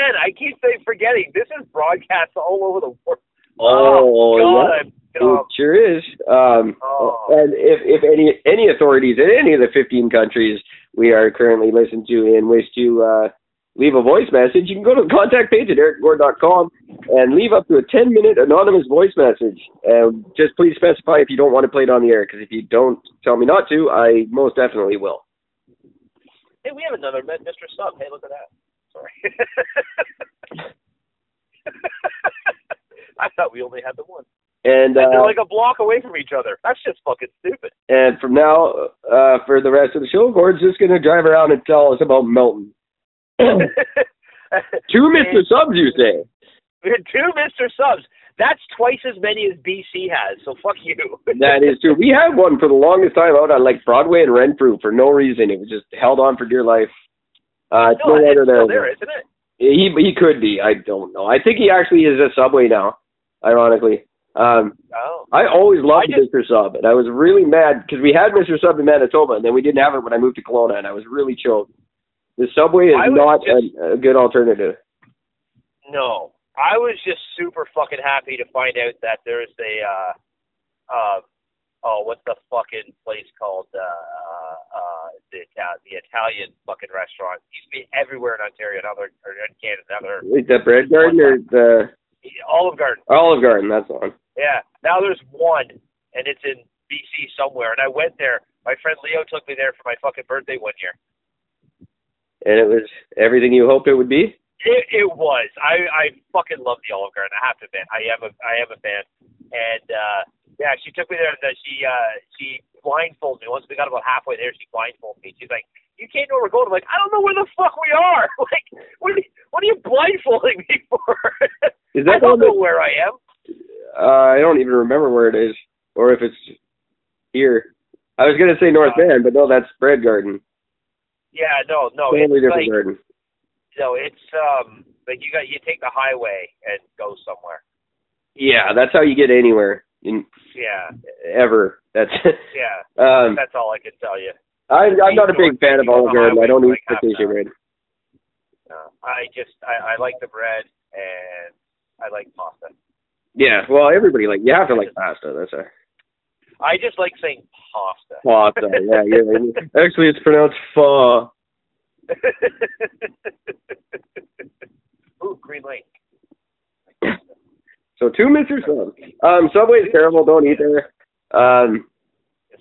Again, I keep saying forgetting. This is broadcast all over the world. Oh, God, yeah. I'm It sure is. Um, Oh. And if, if any any authorities in any of the 15 countries we are currently listened to and wish to uh, leave a voice message, you can go to the contact page at ericgord.com and leave up to a 10 minute anonymous voice message. And just please specify if you don't want to play it on the air, because if you don't tell me not to, I most definitely will. Hey, we have another Mr. Sub. Hey, look at that. Sorry. *laughs* I thought we only had the one. And And they're uh, like a block away from each other. That's just fucking stupid. and from now uh, for the rest of the show, Gord's just going to drive around and tell us about Milton. *laughs* Two Mr. Subs, you say? Two Mr. Subs. That's twice as many as BC has. So fuck you. *laughs* That is true. We had one for the longest time out on like Broadway and Renfrew for no reason. It was just held on for dear life. Uh, no, no it's still there, isn't it? he he could be. I don't know. I think he actually is a Subway now. Ironically, um, Oh. I always loved I just- Mr. Sub, and I was really mad because we had Mr. Sub in Manitoba, and then we didn't have it when I moved to Kelowna, and I was really choked. The Subway is not just- a, a good alternative. No, I was just super fucking happy to find out that there's a, uh, uh, oh, what's the fucking place called? Uh, uh, uh, the Ita- the Italian fucking restaurant. It used to be everywhere in Ontario, now they're or in Canada, they're Like the bread garden or the Olive Garden. Olive Garden. That's the one. Yeah, now there's one, and it's in BC somewhere. And I went there. My friend Leo took me there for my fucking birthday one year. And it was everything you hoped it would be. It, it was. I I fucking love the Olive Garden. I have to admit, I am a I am a fan. And uh yeah, she took me there. And she uh she blindfolded me. Once we got about halfway there, she blindfolded me. She's like, "You can't know where we're going." I'm like, "I don't know where the fuck we are. *laughs* like, what are you, what are you blindfolding me for? *laughs* Is I that the don't know that, where I am." uh, I don't even remember where it is, or if it's here. I was gonna say North Uh, Van, but no, that's Bread Garden. Yeah, no, no, Totally it's different like garden. no, it's um like you got you take the highway and go somewhere. Yeah, that's how you get anywhere in Yeah, ever. That's yeah. *laughs* um. That's all I can tell you. I, I'm not a big fan of Olive Garden. I don't eat like potato bread. I just I, I like the bread and I like pasta. Yeah, well, everybody like you have to like pasta. That's a I just like saying pasta. pasta. *laughs* yeah, yeah. Actually, it's pronounced pho. *laughs* Ooh, Green Lake. So two Mr. Subs. Um, Subway's terrible. Don't eat there. Um,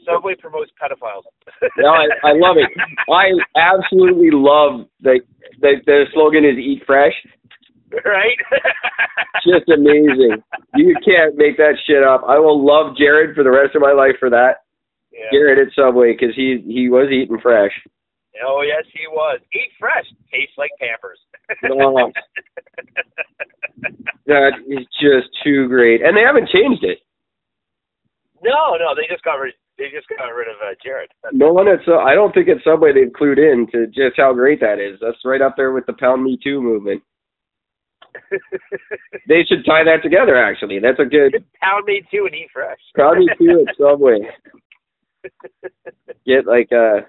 Subway promotes pedophiles. *laughs* no, I, I love it. I absolutely love the the the slogan is "Eat Fresh." right? *laughs* Just amazing. You can't make that shit up. I will love Jared for the rest of my life for that. Yeah. Jared at Subway because he he was eating fresh. Oh yes, he was. Eat fresh. Tastes like Pampers. Oh. *laughs* That is just too great, and they haven't changed it. no, no, they just got rid. They just got rid of uh, Jared. That's No one at I don't think at Subway they've clued in to just how great that is. That's right up there with the Pound Me Too movement. *laughs* They should tie that together. Actually, that's a good Pound me too and eat fresh. Pound Me Too at Subway. *laughs* Get like a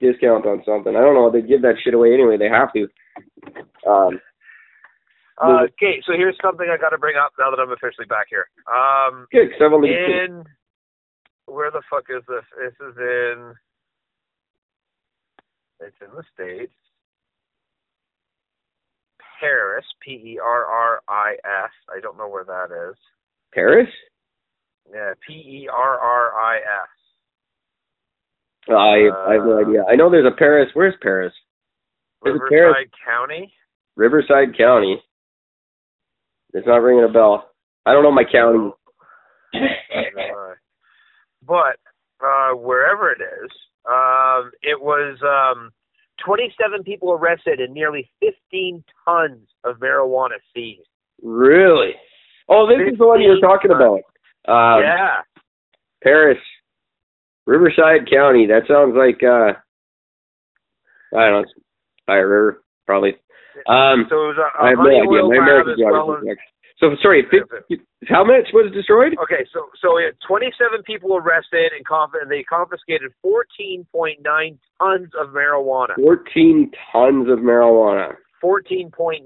discount on something. I don't know. They give that shit away anyway. They have to. Um, Uh, okay, so here's something I got to bring up now that I'm officially back here. Um, good. 'cause I've only in where the fuck is this? This is in. It's in the states. Perris, P E R R I S. I don't know where that is. Perris. Yeah, P E R R I S. I I have no Uh, idea. I know there's a Paris. Where's Paris? There's a Paris. Riverside County. Riverside County. It's not ringing a bell. I don't know my county. *laughs* Uh, but uh, wherever it is, um, it was um, 27 people arrested and nearly 15 tons of marijuana seized. Really? Oh, this is the one you were talking about. Um, yeah, Perris, Riverside County. That sounds like uh, I don't know. Fire River, probably. Um, so it was a, a I have no honey idea. oil My American as well geography. as- So sorry. 50, how much was destroyed? Okay, so so we had 27 people arrested and conf- they confiscated 14.9 tons of marijuana. Fourteen tons of marijuana. 14.9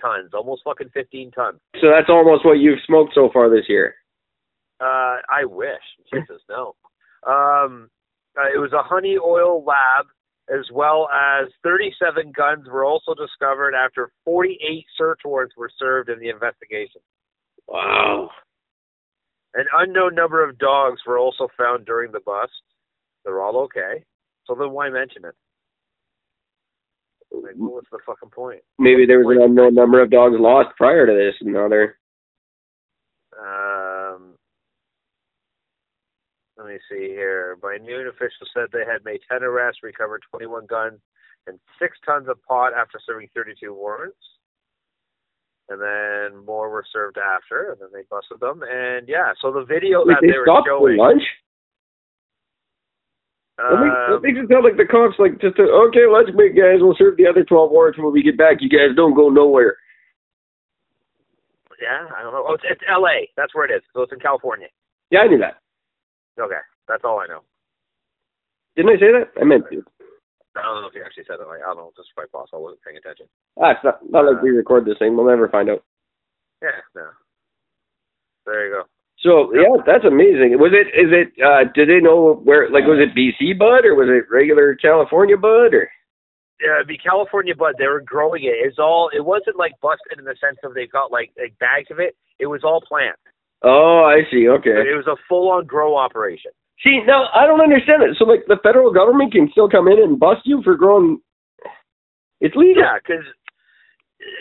tons, almost fucking 15 tons. So that's almost what you've smoked so far this year. Uh, I wish. Jesus, no. Um, uh, it was a honey oil lab, as well as 37 guns were also discovered after 48 search warrants were served in the investigation. Wow. An unknown number of dogs were also found during the bust. They're all okay. So then why mention it? Like, what's the fucking point? Maybe there was an unknown number of dogs lost prior to this, and now they're Um, let me see here. By noon, officials said they had made 10 arrests, recovered 21 guns, and 6 tons of pot after serving 32 warrants. And then more were served after, and then they busted them. And yeah, so the video Wait, that they they were stopped for lunch. That makes, that Um, makes it sound like the cops like just uh, okay, let's wait, guys. We'll serve the other twelve warrants when we get back. You guys don't go nowhere. yeah, I don't know. Oh, it's, it's L.A. That's where it is. So it's in California. Yeah, I knew that. Okay, that's all I know. Didn't I say that? I meant to. I don't know if you actually said it. Like, I don't know. Just by possible. I wasn't paying attention. Ah, it's not not like we record this thing. We'll never find out. Yeah, no. There you go. So yeah, that's amazing. Was it? Is it? uh Did they know where? Like, was it BC bud or was it regular California bud or? Yeah, it'd be California bud. They were growing it. It's all. It wasn't like busted in the sense of they got like, like bags of it. It was all plant. Oh, I see. Okay. It was a full-on grow operation. See, now I don't understand it. So, like, the federal government can still come in and bust you for growing. It's legal. Yeah, because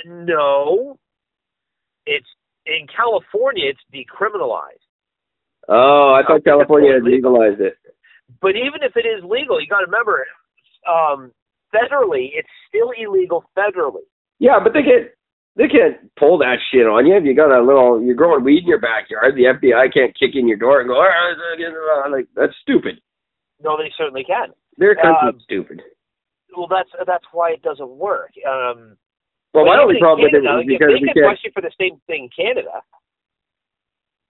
no, it's in California. It's decriminalized. Oh, I thought California had legalized it. But even if it is legal, you got to remember, um, federally, it's still illegal federally. Yeah, but they can't. They can't pull that shit on you if you got a little. You're growing weed in your backyard. The FBI can't kick in your door and go. "All right, Like that's stupid. No, they certainly can. Their country's Um, stupid. Well, that's that's why it doesn't work. Um, Well, my only problem with it Canada, is because they we can you for the same thing in Canada.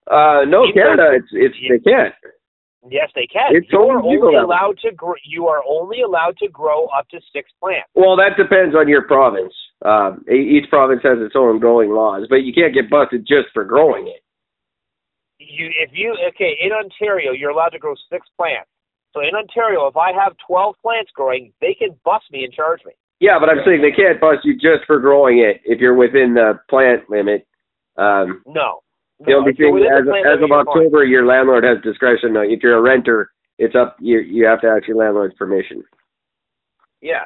Uh, no, Canada, it's it's they can't. Yes, they can. It's you are only legal only allowed to grow. You are only allowed to grow up to six plants. Well, that depends on your province. Um, e- each province has its own growing laws, but you can't get busted just for growing it. You, if you, okay, in Ontario, you're allowed to grow six plants. So in Ontario, if I have twelve plants growing, they can bust me and charge me. Yeah, but I'm saying they can't bust you just for growing it if you're within the plant limit. Um, No. The No, only if you're thing within as as of. October, your landlord has discretion. Now, if you're a renter, it's up. You you have to ask your landlord's permission. Yeah.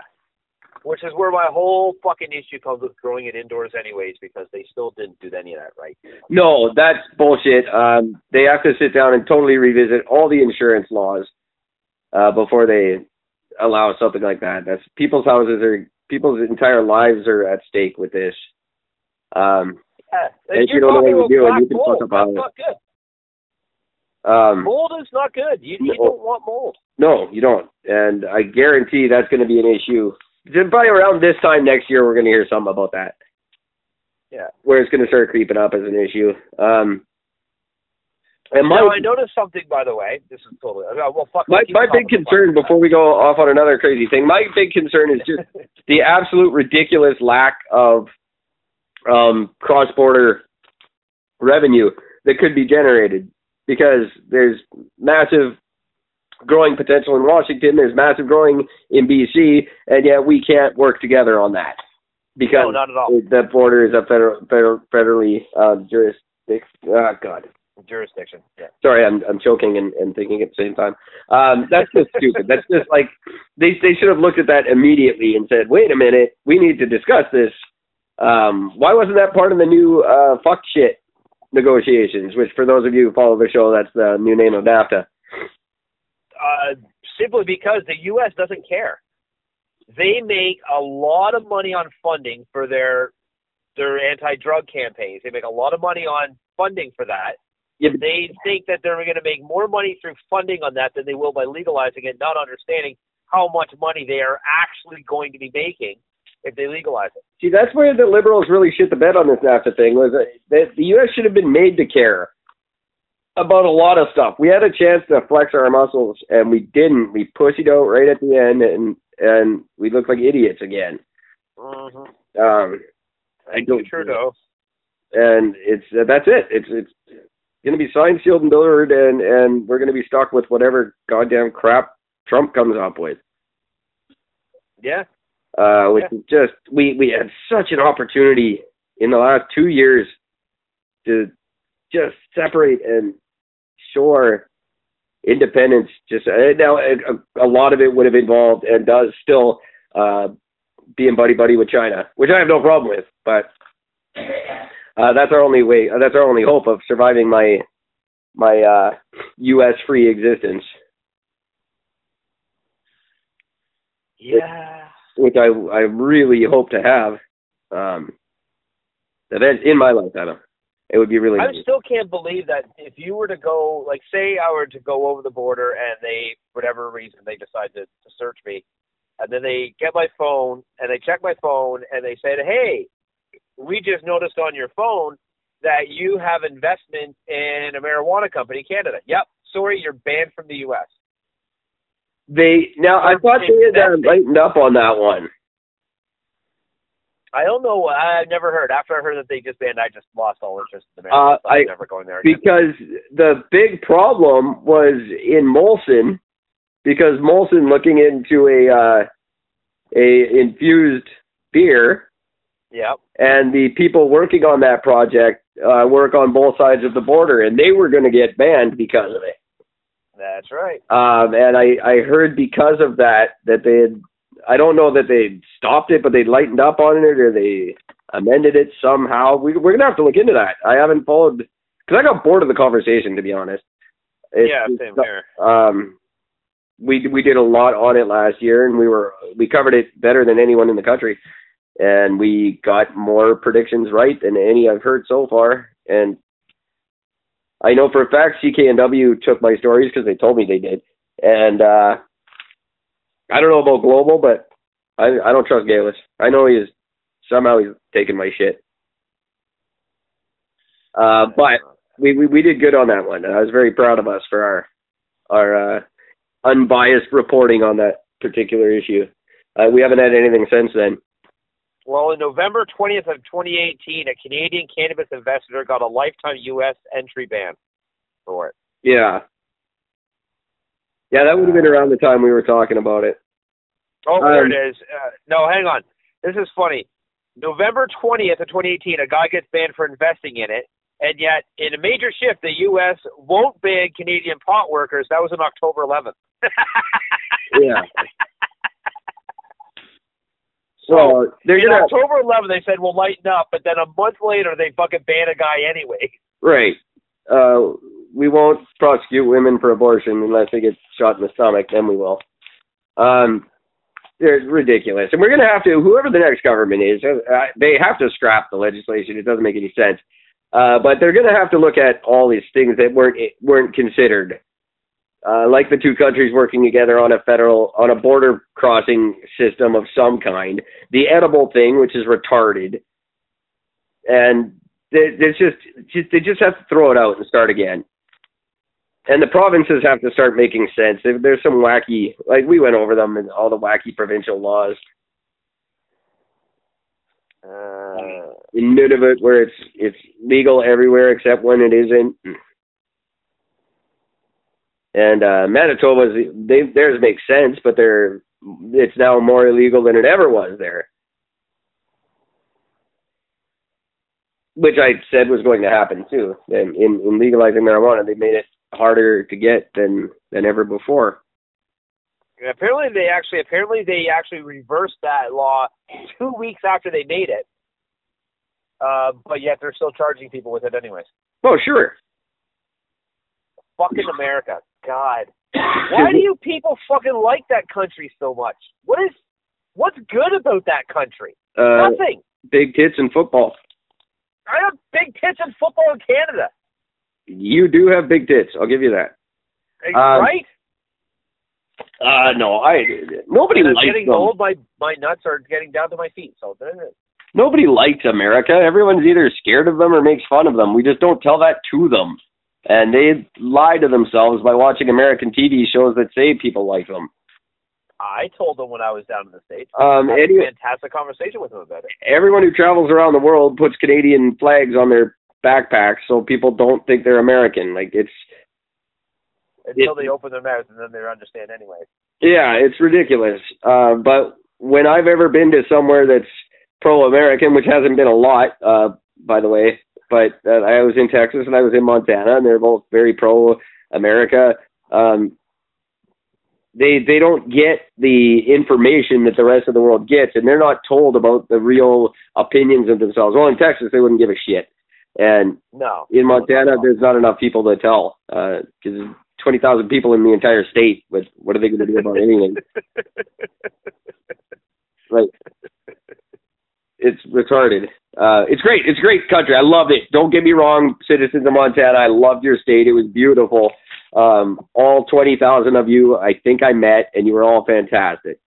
Which is where my whole fucking issue comes with growing it indoors, anyways, because they still didn't do any of that right. No, that's bullshit. Um, they have to sit down and totally revisit all the insurance laws uh, before they allow something like that. That's people's houses are people's entire lives are at stake with this. Um. And if you're don't know what you're doing, you can fuck mold. up That's on it. um, Mold is not good. You, you No. don't want mold. no, you don't, and I guarantee that's going to be an issue. Probably around this time next year, we're going to hear something about that. Yeah. where it's going to start creeping up as an issue. Um, and my Now, I noticed something, by the way. This is totally. uh, Well, fuck. my, my big concern before we go off on another crazy thing, my big concern is just *laughs* the absolute ridiculous lack of um, cross-border revenue that could be generated because there's massive growing potential in Washington, there's massive growing in BC, and yet we can't work together on that because No, not at all. the border is a federal, federal federally uh, jurisdiction. Oh, God. Jurisdiction. Yeah. Sorry, I'm I'm choking and, and thinking at the same time. Um, that's just stupid. That's just like they they should have looked at that immediately and said, wait a minute, we need to discuss this. Um, why wasn't that part of the new uh, fuck shit negotiations? Which, for those of you who follow the show, that's the new name of NAFTA. Uh, simply because the U.S. doesn't care. They make a lot of money on funding for their their anti-drug campaigns. They make a lot of money on funding for that. But- They think that they're going to make more money through funding on that than they will by legalizing it, not understanding how much money they are actually going to be making if they legalize it. See, that's where the liberals really shit the bed on this NAFTA thing. Was that the U.S. should have been made to care about a lot of stuff. We had a chance to flex our muscles, and we didn't. We pussied out right at the end, and and we looked like idiots again. Mm-hmm. Um, I don't Trudeau. and it's uh, that's it. It's it's going to be signed, sealed, and delivered, and and we're going to be stuck with whatever goddamn crap Trump comes up with. Yeah. Uh, which is just we we had such an opportunity in the last two years to just separate and shore independence. Just uh, now, a, a lot of it would have involved and does still uh, being buddy buddy with China, which I have no problem with, but. Uh, that's our only way. Uh, that's our only hope of surviving my my uh, U.S. free existence, Yeah. Which I I really hope to have. Um, that in my life, lifetime. It would be really. I nice. still can't believe that if you were to go, like, say I were to go over the border and they, for whatever reason, they decide to, to search me, and then they get my phone and they check my phone and they said, hey, we just noticed on your phone that you have investment in a marijuana company, Canada. Yep. Sorry, you're banned from the U.S. They now I thought they had uh, lightened up on that one. I don't know. I've never heard. After I heard that they just banned, I just lost all interest in the marijuana. Uh, I'm I- never going there again. because the big problem was in Molson because Molson looking into a uh, a infused beer Yep. and the people working on that project uh, work on both sides of the border and they were going to get banned because of it. That's right. Um, and I I heard because of that that they had I don't know that they stopped it but they lightened up on it or they amended it somehow. We we're gonna have to look into that. I haven't followed because I got bored of the conversation to be honest. It's- yeah, same here. um we we did a lot on it last year and we were we covered it better than anyone in the country and we got more predictions right than any I've heard so far and I know for a fact CKNW took my stories because they told me they did and uh I don't know about global but I I don't trust Galis I know he's somehow he's taking my shit uh but we, we we did good on that one. I was very proud of us for our our uh, unbiased reporting on that particular issue. Uh, we haven't had anything since then. Well, in November 20th of 2018, a Canadian cannabis investor got a lifetime U.S. entry ban for it. Yeah, yeah, that would have been around the time we were talking about it. Oh, there Um, it is. Uh, no, hang on. This is funny. November 20th of 2018, a guy gets banned for investing in it, and yet in a major shift, the U.S. won't ban Canadian pot workers. That was on October 11th. *laughs* Yeah, So well, they're in gonna October 11th, they said we'll lighten up, but then a month later, they fucking ban a guy anyway. right. Uh, we won't prosecute women for abortion unless they get shot in the stomach. Then we will. Um, they're ridiculous, and we're gonna have to. Whoever the next government is, uh, they have to scrap the legislation. It doesn't make any sense. Uh, but they're gonna have to look at all these things that weren't weren't considered uh, like the two countries working together on a federal on a border crossing system of some kind. The edible thing, which is retarded, and they, it's just, just they just have to throw it out and start again. And the provinces have to start making sense. There- There's some wacky, like we went over them and all the wacky provincial laws Uh, in Nunavut where it's it's legal everywhere except when it isn't. And uh Manitoba's they theirs makes sense, but they're it's now more illegal than it ever was there. Which I said was going to happen too. And in, in legalizing marijuana, they made it harder to get than than ever before. apparently, they actually apparently they actually reversed that law two weeks after they made it. Uh, but yet they're still charging people with it anyways. Oh, sure. Fucking America, God. *coughs* Why do you people fucking like that country so much? What is what's good about that country? Uh, Nothing. big tits and football. I have big tits in football in Canada, You do have big tits. I'll give you that. Um, right? Uh, no, I nobody And I'm likes getting them. old. My my nuts are getting down to my feet. So there it is. Nobody likes America. Everyone's either scared of them or makes fun of them. We just don't tell that to them. And they lie to themselves by watching American TV shows that say people like them. I told them when I was down in the states. Um, I had anyway, a fantastic conversation with them about it. everyone who travels around the world puts Canadian flags on their backpacks so people don't think they're American. Like it's Until It- they open their mouth and then they understand anyway. yeah, it's ridiculous. Uh, but when I've ever been to somewhere that's pro-American, which hasn't been a lot, uh, by the way, but uh, I was in Texas and I was in Montana, and they're both very pro-America. Um, they they don't get the information that the rest of the world gets, and they're not told about the real opinions of themselves. Well, in Texas, they wouldn't give a shit, and No. in Montana, there's not enough people to tell because twenty thousand people in the entire state. But what are they going to do about anything? *laughs* Like, it's retarded. Uh, it's great. It's a great country. I love it. Don't get me wrong, citizens of Montana. I loved your state. It was beautiful. Um, all twenty thousand of you, I think I met, and you were all fantastic.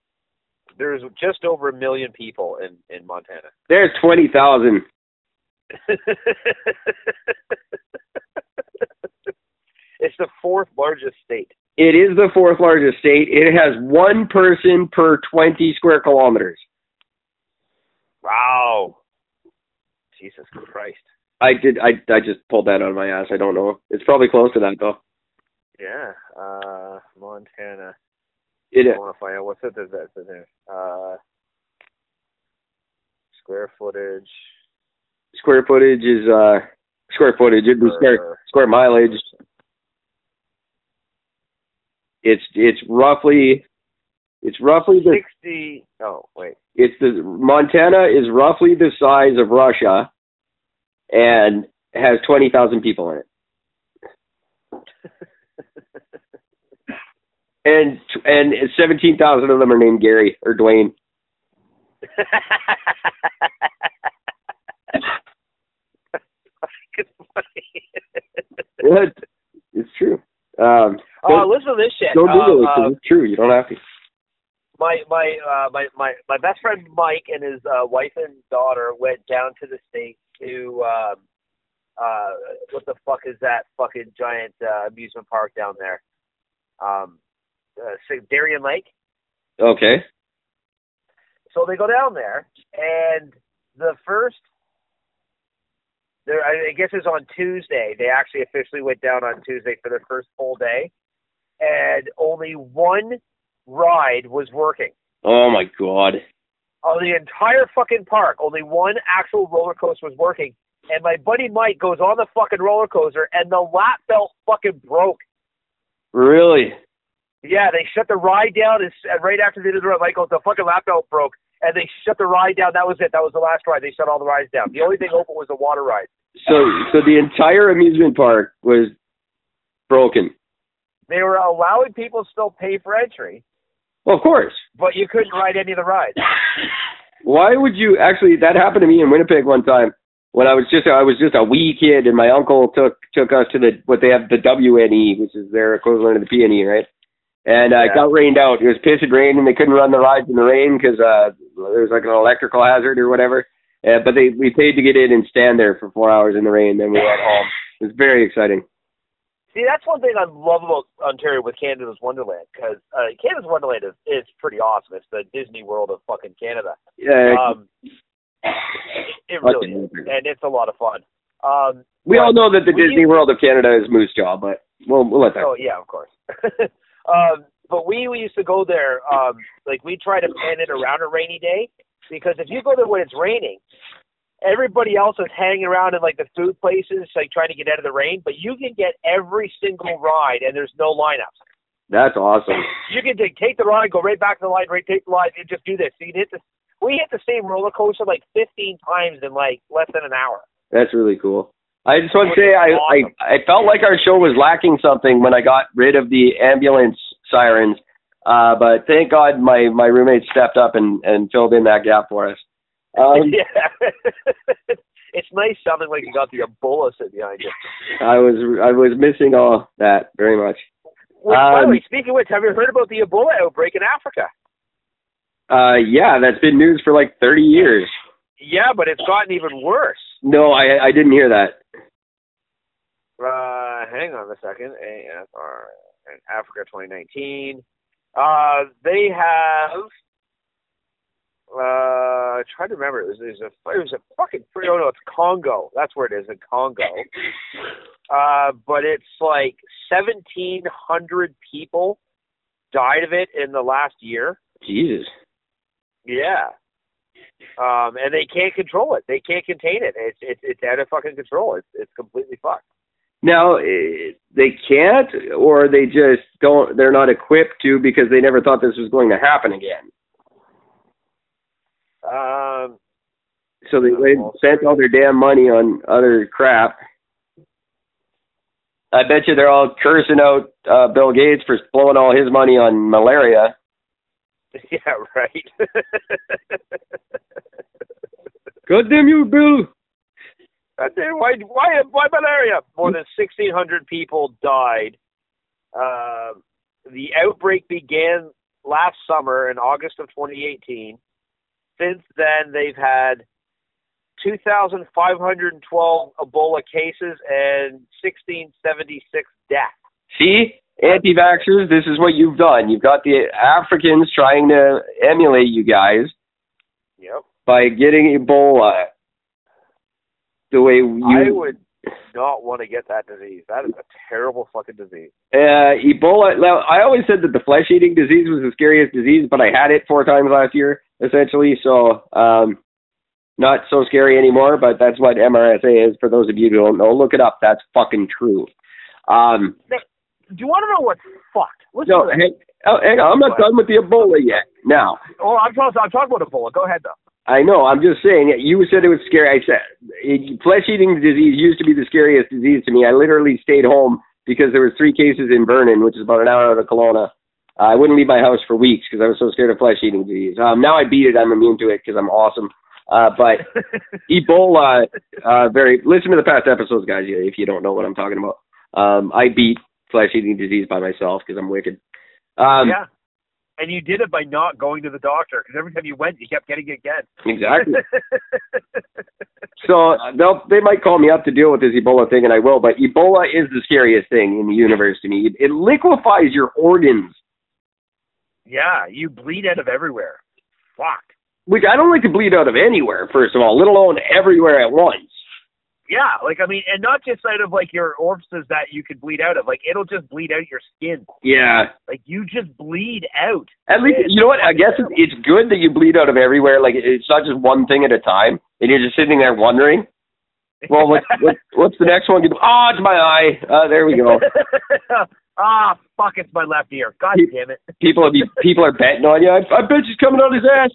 There's just over a million people in in Montana. There's twenty thousand. *laughs* it's the fourth largest state. It is the fourth largest state. It has one person per twenty square kilometers. Wow. Jesus Christ. I did. I I just pulled that out of my ass. I don't know. It's probably close to that though. Yeah. Uh Montana. It I want to find out what's it that's in there. Uh square footage. square footage is uh square footage. It'd be square square mileage. It's it's roughly it's roughly the 60. Oh, wait. it's the Montana is roughly the size of Russia, and has twenty thousand people in it. *laughs* And and seventeen thousand of them are named Gary or Dwayne. It's funny. What? It's true. Um, Oh, listen to this shit. don't Uh, Google it 'cause uh, it's true. You don't have to. My my uh my my my best friend Mike and his uh wife and daughter went down to the states to um uh what the fuck is that fucking giant uh, amusement park down there? Um uh, Darien Lake. Okay. So they go down there and the first there I I guess it's on Tuesday. They actually officially went down on Tuesday for their first full day. And only one ride was working. Oh my god. on the entire fucking park, only one actual roller coaster was working. And my buddy Mike goes on the fucking roller coaster, and the lap belt fucking broke. Really? Yeah, they shut the ride down, and and right after they did the ride, Mike goes, the fucking lap belt broke. and they shut the ride down. That was it. That was the last ride. They shut all the rides down. The only thing open was the water ride. So, so the entire amusement park was broken. They were allowing people to still pay for entry, Well, of course. but you couldn't ride any of the rides. *laughs* Why would you actually? That happened to me in Winnipeg one time when I was just I was just a wee kid, and my uncle took took us to the what they have the WNE, which is their equivalent of the PNE, right? And uh, it got rained out. It was pissing rain, and they couldn't run the rides in the rain because uh, there was like an electrical hazard or whatever. Uh, but they we paid to get in and stand there for four hours in the rain. and Then we went home. It was very exciting. See, that's one thing I love about Ontario with Canada's Wonderland because uh, Canada's Wonderland is, is pretty awesome. It's the Disney World of fucking Canada. Yeah. Um, it really is, and it's a lot of fun. Um, we all know that the Disney World of Canada is Moose Jaw, but we'll we'll let that. Oh yeah, of course. *laughs* um, but we, we used to go there. Um, like we try to plan it around a rainy day because if you go there when it's raining, everybody else is hanging around in like the food places, like trying to get out of the rain. But you can get every single ride, and there's no lineups. That's awesome. You can take, take the ride, go right back to the line, right take the line, and just do this. So you hit the we hit the same roller coaster like 15 times in like less than an hour. That's really cool. I just want to say I, I I felt like our show was lacking something when I got rid of the ambulance sirens. Uh, but thank God my my roommate stepped up and and filled in that gap for us. Um, *laughs* yeah. *laughs* it's nice sounding like you got the Ebola sitting behind you. I was I was missing all that very much. Which, by the Um, way, speaking of which, have you heard about the Ebola outbreak in Africa? Uh, yeah, that's been news for like 30 years. Yeah, but it's gotten even worse. No, I I didn't hear that. Uh, hang on a second. AFR Africa 2019. Uh, they have. Uh, I try to remember. It was, it was a it was a fucking oh no, it's Congo. That's where it is in Congo. *laughs* Uh, but it's like seventeen hundred people died of it in the last year. Jesus. Yeah. Um, and they can't control it. They can't contain it. It's it's it's out of fucking control. It's it's completely fucked. Now eh, they can't, or they just don't. They're not equipped to because they never thought this was going to happen again. Um, So they, they spent all their damn money on other crap. I bet you they're all cursing out uh, Bill Gates for blowing all his money on malaria. *laughs* yeah, right. *laughs* God damn you, Bill! God damn, why why why malaria? More than sixteen hundred people died. Um, the outbreak began last summer in August of 2018. Since then, they've had 2,512 Ebola cases and 1,676 deaths. See, anti-vaxxers, this is what you've done. You've got the Africans trying to emulate you guys Yep. by getting Ebola the way you. I would not want to get that disease. That is a terrible fucking disease. Uh, Ebola. Now, I always said that the flesh-eating disease was the scariest disease, but I had it four times last year, essentially. So, um, not so scary anymore. But that's what MRSA is. For those of you who don't know, look it up. That's fucking true. Um, Do you want to know what's fucked? Listen no, hang, oh, hang on. I'm not done with the Ebola yet. Now, Oh, I'm talking. I'm talking about Ebola. Go ahead though. I know. I'm just saying. You said it was scary. I said it, flesh-eating disease used to be the scariest disease to me. I literally stayed home because there was three cases in Vernon, which is about an hour out of Kelowna. Uh, I wouldn't leave my house for weeks because I was so scared of flesh-eating disease. Um, now I beat it. I'm immune to it because I'm awesome. Uh, but *laughs* Ebola, uh, very. Listen to the past episodes, guys. If you don't know what I'm talking about, um, I beat flesh-eating disease by myself because I'm wicked. Um, yeah. And you did it by not going to the doctor because every time you went, you kept getting it again. Exactly. *laughs* So uh, they'll they might call me up to deal with this Ebola thing, and I will. But Ebola is the scariest thing in the universe to me. It liquefies your organs, yeah, you bleed out of everywhere. Fuck. which I don't like to bleed out of anywhere. First of all, let alone everywhere at once. Yeah, like I mean, and not just out of like your orifices that you could bleed out of. Like it'll just bleed out your skin. Yeah. Like you just bleed out. At least you know what? I guess it's, it's good that you bleed out of everywhere. Like it's not just one thing at a time, and you're just sitting there wondering. Well, what, what what's the next one? Oh, *laughs* it's my eye. Uh, there we go. *laughs* Ah, fuck! It's my left ear. God Pe- damn it. People are be, *laughs* people are betting on you. I, I bet she's coming on his ass.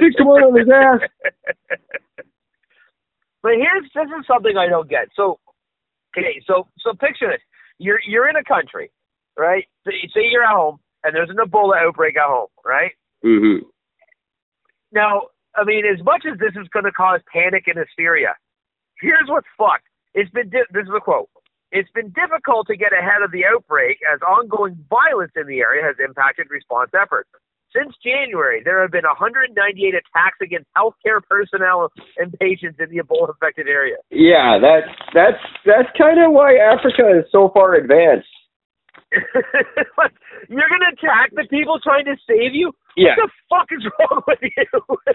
She's coming on his ass. But here's this is something I don't get. So, okay, so so picture this: you're you're in a country, right? So Say you're at home, and there's an Ebola outbreak at home, right? hmm Now, I mean, as much as this is going to cause panic and hysteria, here's what's fucked. It's been di- this is a quote. It's been difficult to get ahead of the outbreak as ongoing violence in the area has impacted response efforts. Since January, there have been 198 attacks against healthcare personnel and patients in the Ebola-affected area. Yeah, that's that's that's kind of why Africa is so far advanced. *laughs* You're going to attack the people trying to save you? Yeah. What the fuck is wrong with you? *laughs*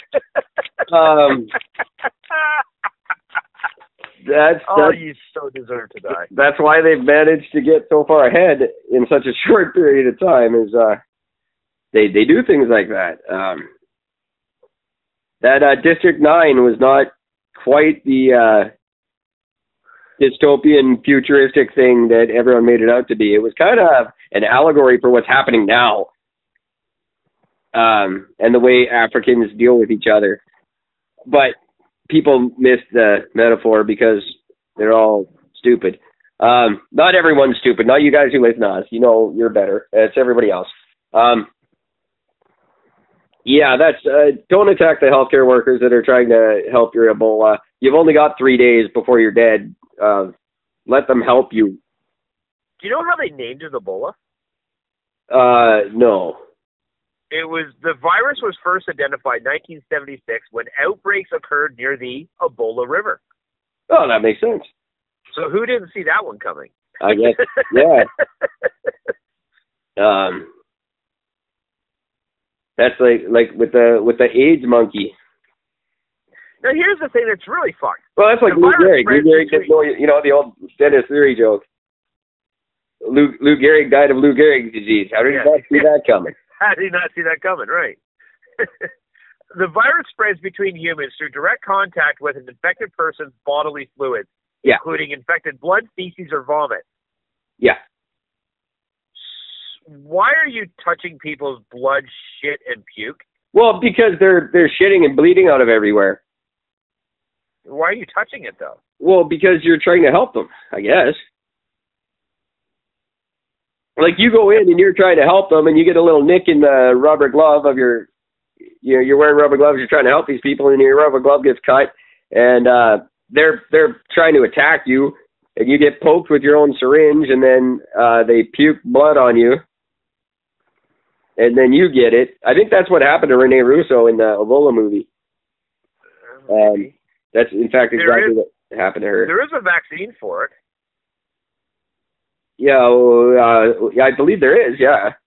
Um, That's oh, you so deserve to die. that's why they've managed to get so far ahead in such a *laughs* short period of time. Is uh, they they do things like that. Um, that uh, District Nine was not quite the uh, dystopian, futuristic thing that everyone made it out to be. It was kind of an allegory for what's happening now, um, and the way Africans deal with each other. But people miss the metaphor because they're all stupid. Um, not everyone's stupid. Not you guys who listen to us. You know you're better. It's everybody else. Um, yeah, that's uh, don't attack the healthcare workers that are trying to help your Ebola. You've only got three days before you're dead. Uh, let them help you. Do you know how they named it Ebola? Uh, no. It was the virus was first identified in 1976 when outbreaks occurred near the Ebola River. Oh, that makes sense. So who didn't see that one coming? I guess. Yeah. *laughs* Um, that's like like with the with the AIDS monkey. now here's the thing that's really fucked. Well, that's like The Lou Gehrig. Lou Gehrig you know, the old Denis Leary joke. Lou, Lou Gehrig died of Lou Gehrig disease. How did Yeah. you not see that coming? *laughs* How did not see that coming? Right. *laughs* the virus spreads between humans through direct contact with an infected person's bodily fluids, Yeah. including infected blood, feces, or vomit. Yeah. Why are you touching people's blood, shit, and puke? Well, because they're they're shitting and bleeding out of everywhere. Why are you touching it though? Well, because you're trying to help them, I guess. Like you go in and you're trying to help them, and you get a little nick in the rubber glove of your, you know, you're wearing rubber gloves. You're trying to help these people, and your rubber glove gets cut, and uh, they're they're trying to attack you, and you get poked with your own syringe, and then uh, they puke blood on you, and then you get it. I think that's what happened to Rene Russo in the Ebola movie. Um, that's in fact exactly is- what happened to her. There is a vaccine for it. Yeah, well, uh, yeah, I believe there is. Yeah.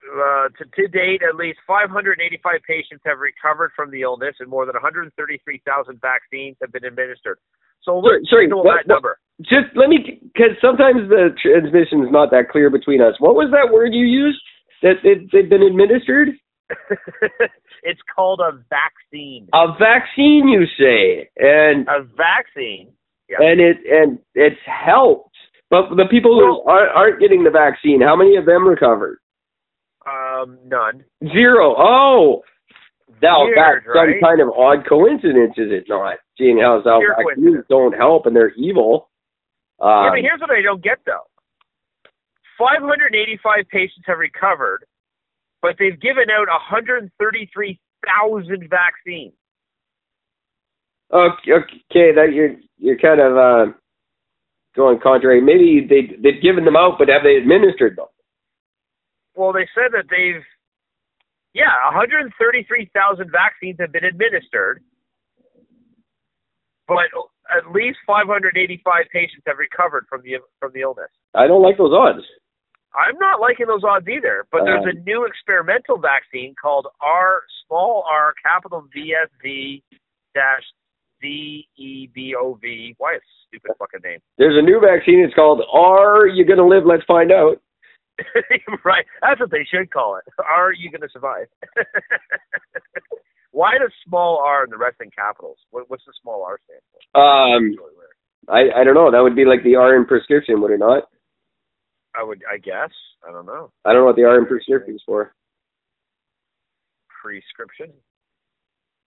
Uh, to, to date, at least 585 patients have recovered from the illness, and more than 133,000 vaccines have been administered. So Sorry, let's sorry, what- that what- number. Just let me, because sometimes the transmission is not that clear between us. What was that word you used? That it, they've been administered? *laughs* it's called a vaccine. A vaccine, you say, and A vaccine. Yeah. and it and it's helped. But the people who aren't, aren't getting the vaccine, how many of them recovered? Um, none. Zero. Oh, now Weird, that's some right? kind of odd coincidence, is it not? Seeing how Pure vaccines don't help and they're evil. yeah, Um, but here's what I don't get though. 585 patients have recovered, but they've given out 133,000 vaccines. Okay, okay, that you're you're kind of uh, going contrary. Maybe they they've given them out, but have they administered them? Well, they said that they've, yeah, 133,000 vaccines have been administered, but at least 585 patients have recovered from the from the illness. I don't like those odds. I'm not liking those odds either, but there's Um, a new experimental vaccine called R small R capital VSV dash D E B O V. Why a stupid fucking name? There's a new vaccine. It's called "Are You Gonna Live? Let's Find Out." *laughs* right. That's what they should call it. Are you to survive? *laughs* Why does small R in the rest wrestling capitals? What, what's the small R stand for? Um, It's really weird. I I don't know. That would be like the R in prescription, would it not? I would. I guess. I don't know. I don't know what the R in prescription is for. Prescription.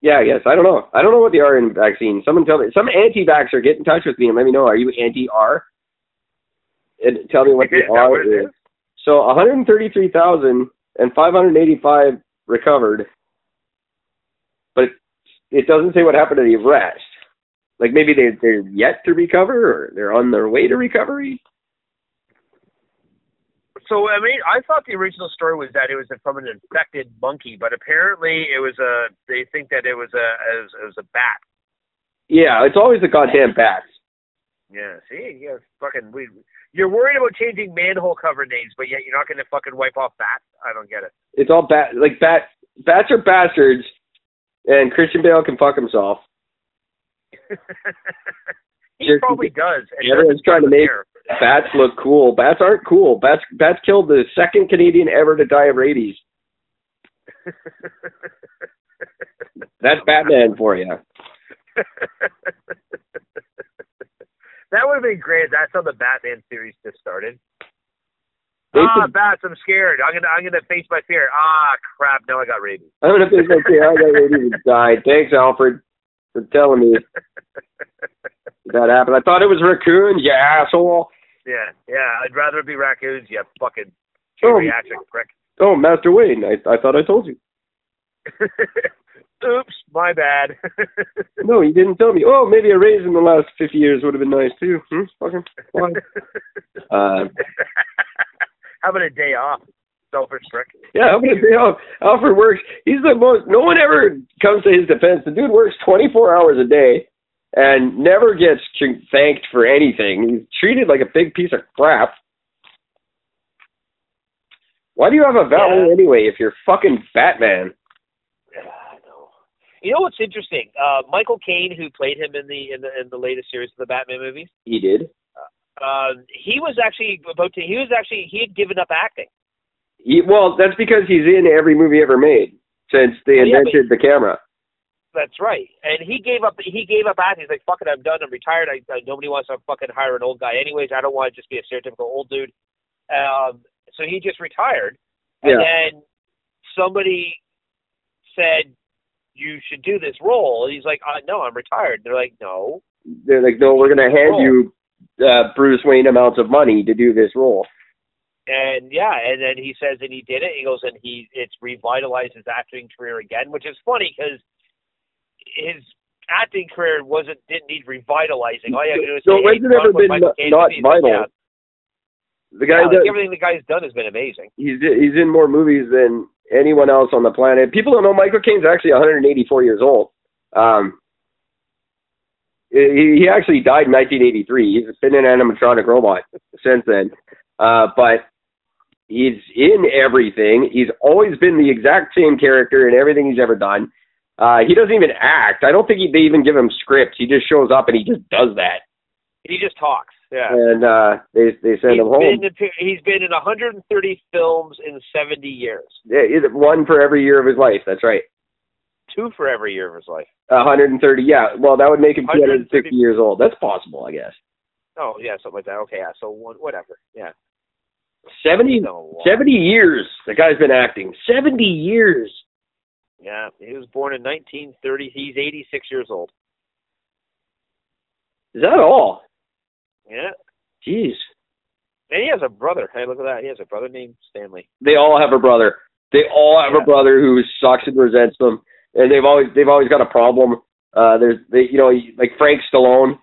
Yeah, I guess. I don't know. I don't know what the R in vaccine. Someone tell me. Some anti-vaxxer, get in touch with me and let me know. Are you anti-R? And tell me what the *laughs* Is R what it is. is? So 133,000 and 585 recovered, but it doesn't say what happened to the rest. Like maybe they they're yet to recover or they're on their way to recovery. So I mean, I thought the original story was that it was from an infected monkey, but apparently it was a. They think that it was a it was, it was a bat. Yeah, it's always the goddamn bats. Yeah. See, yeah, fucking. We, you're worried about changing manhole cover names, but yet you're not going to fucking wipe off bats. I don't get it. It's all bat like bat bats are bastards, and Christian Bale can fuck himself. *laughs* he Just- probably does. and Everyone's trying to make care. Bats look cool. Bats aren't cool. Bats bats killed the second Canadian ever to die of rabies. That's Batman for you. that would have been great. That's how the Batman series just started. Ah, bats! I'm scared. I'm gonna I'm gonna face my fear. Ah, crap! Now I got rabies. I'm gonna face my fear. I got rabies and died. Thanks, Alfred, for telling me that happened. I thought it was raccoons, you asshole. Yeah, yeah. I'd rather be raccoons. You fucking Oh. geriatric prick. Oh, Master Wayne, I I thought I told you. *laughs* Oops, my bad. *laughs* No, you didn't tell me. Oh, maybe a raise in the last 50 years would have been nice too. Hmm? Fucking. *laughs* Uh, How about a day off? Selfish prick. Yeah, I'm gonna say Al- Alfred works. He's the most. No one ever comes to his defense. The dude works 24 hours a day and never gets thanked for anything. He's treated like a big piece of crap. Why do you have a valet Yeah. anyway if you're fucking Batman? *sighs* I know. You know what's interesting? Uh, Michael Caine, who played him in the in the in the latest series of the Batman movies, He did. uh, he was actually about to. He was actually he had given up acting. He, well, that's because he's in every movie ever made since they Well, yeah, invented the camera. That's right. And he gave up. He gave up acting. He's like, "Fuck it, I'm done. I'm retired. I, I nobody wants to fucking hire an old guy. Anyways, I don't want to just be a stereotypical old dude." Um, so he just retired. And Yeah. then somebody said, "You should do this role." And he's like, uh, "No, I'm retired." They're like, "No." They're like, no, we're gonna hand you uh, Bruce Wayne amounts of money to do this role. And yeah, and then he says, and he did it. He goes, and he it's revitalized his acting career again, which is funny because his acting career wasn't didn't need revitalizing. All you had to do was So say, hey, it ever been Michael not, Caine not vital? Yeah, The guy yeah, like everything the guy's done has been amazing. he's he's in more movies than anyone else on the planet. People don't know Michael Caine's actually 184 years old. Um, he, he actually died in 1983. He's been an animatronic robot since then. Uh, but he's in everything. He's always been the exact same character in everything he's ever done. Uh, he doesn't even act. I don't think he, they even give him scripts. He just shows up and he just does that. He just talks. Yeah. And uh, they they send He's him home. been, he's been in 130 films in 70 years. Yeah, one for every year of his life. That's right. Two for every year of his life. 130. Yeah. Well, that would make him 130. 250 years old. That's possible, I guess. Oh yeah, something like that. Okay, yeah. So one, whatever. Yeah. 70, 70 years. The guy's been acting. 70 years. Yeah, he was born in 1930. He's 86 years old. Is that all? Yeah. Jeez. And he has a brother. Hey, look at that. He has a brother named Stanley. They all have a brother. They all have Yeah. a brother who sucks and resents them, and they've always they've always got a problem. Uh, there's they you know like Frank Stallone.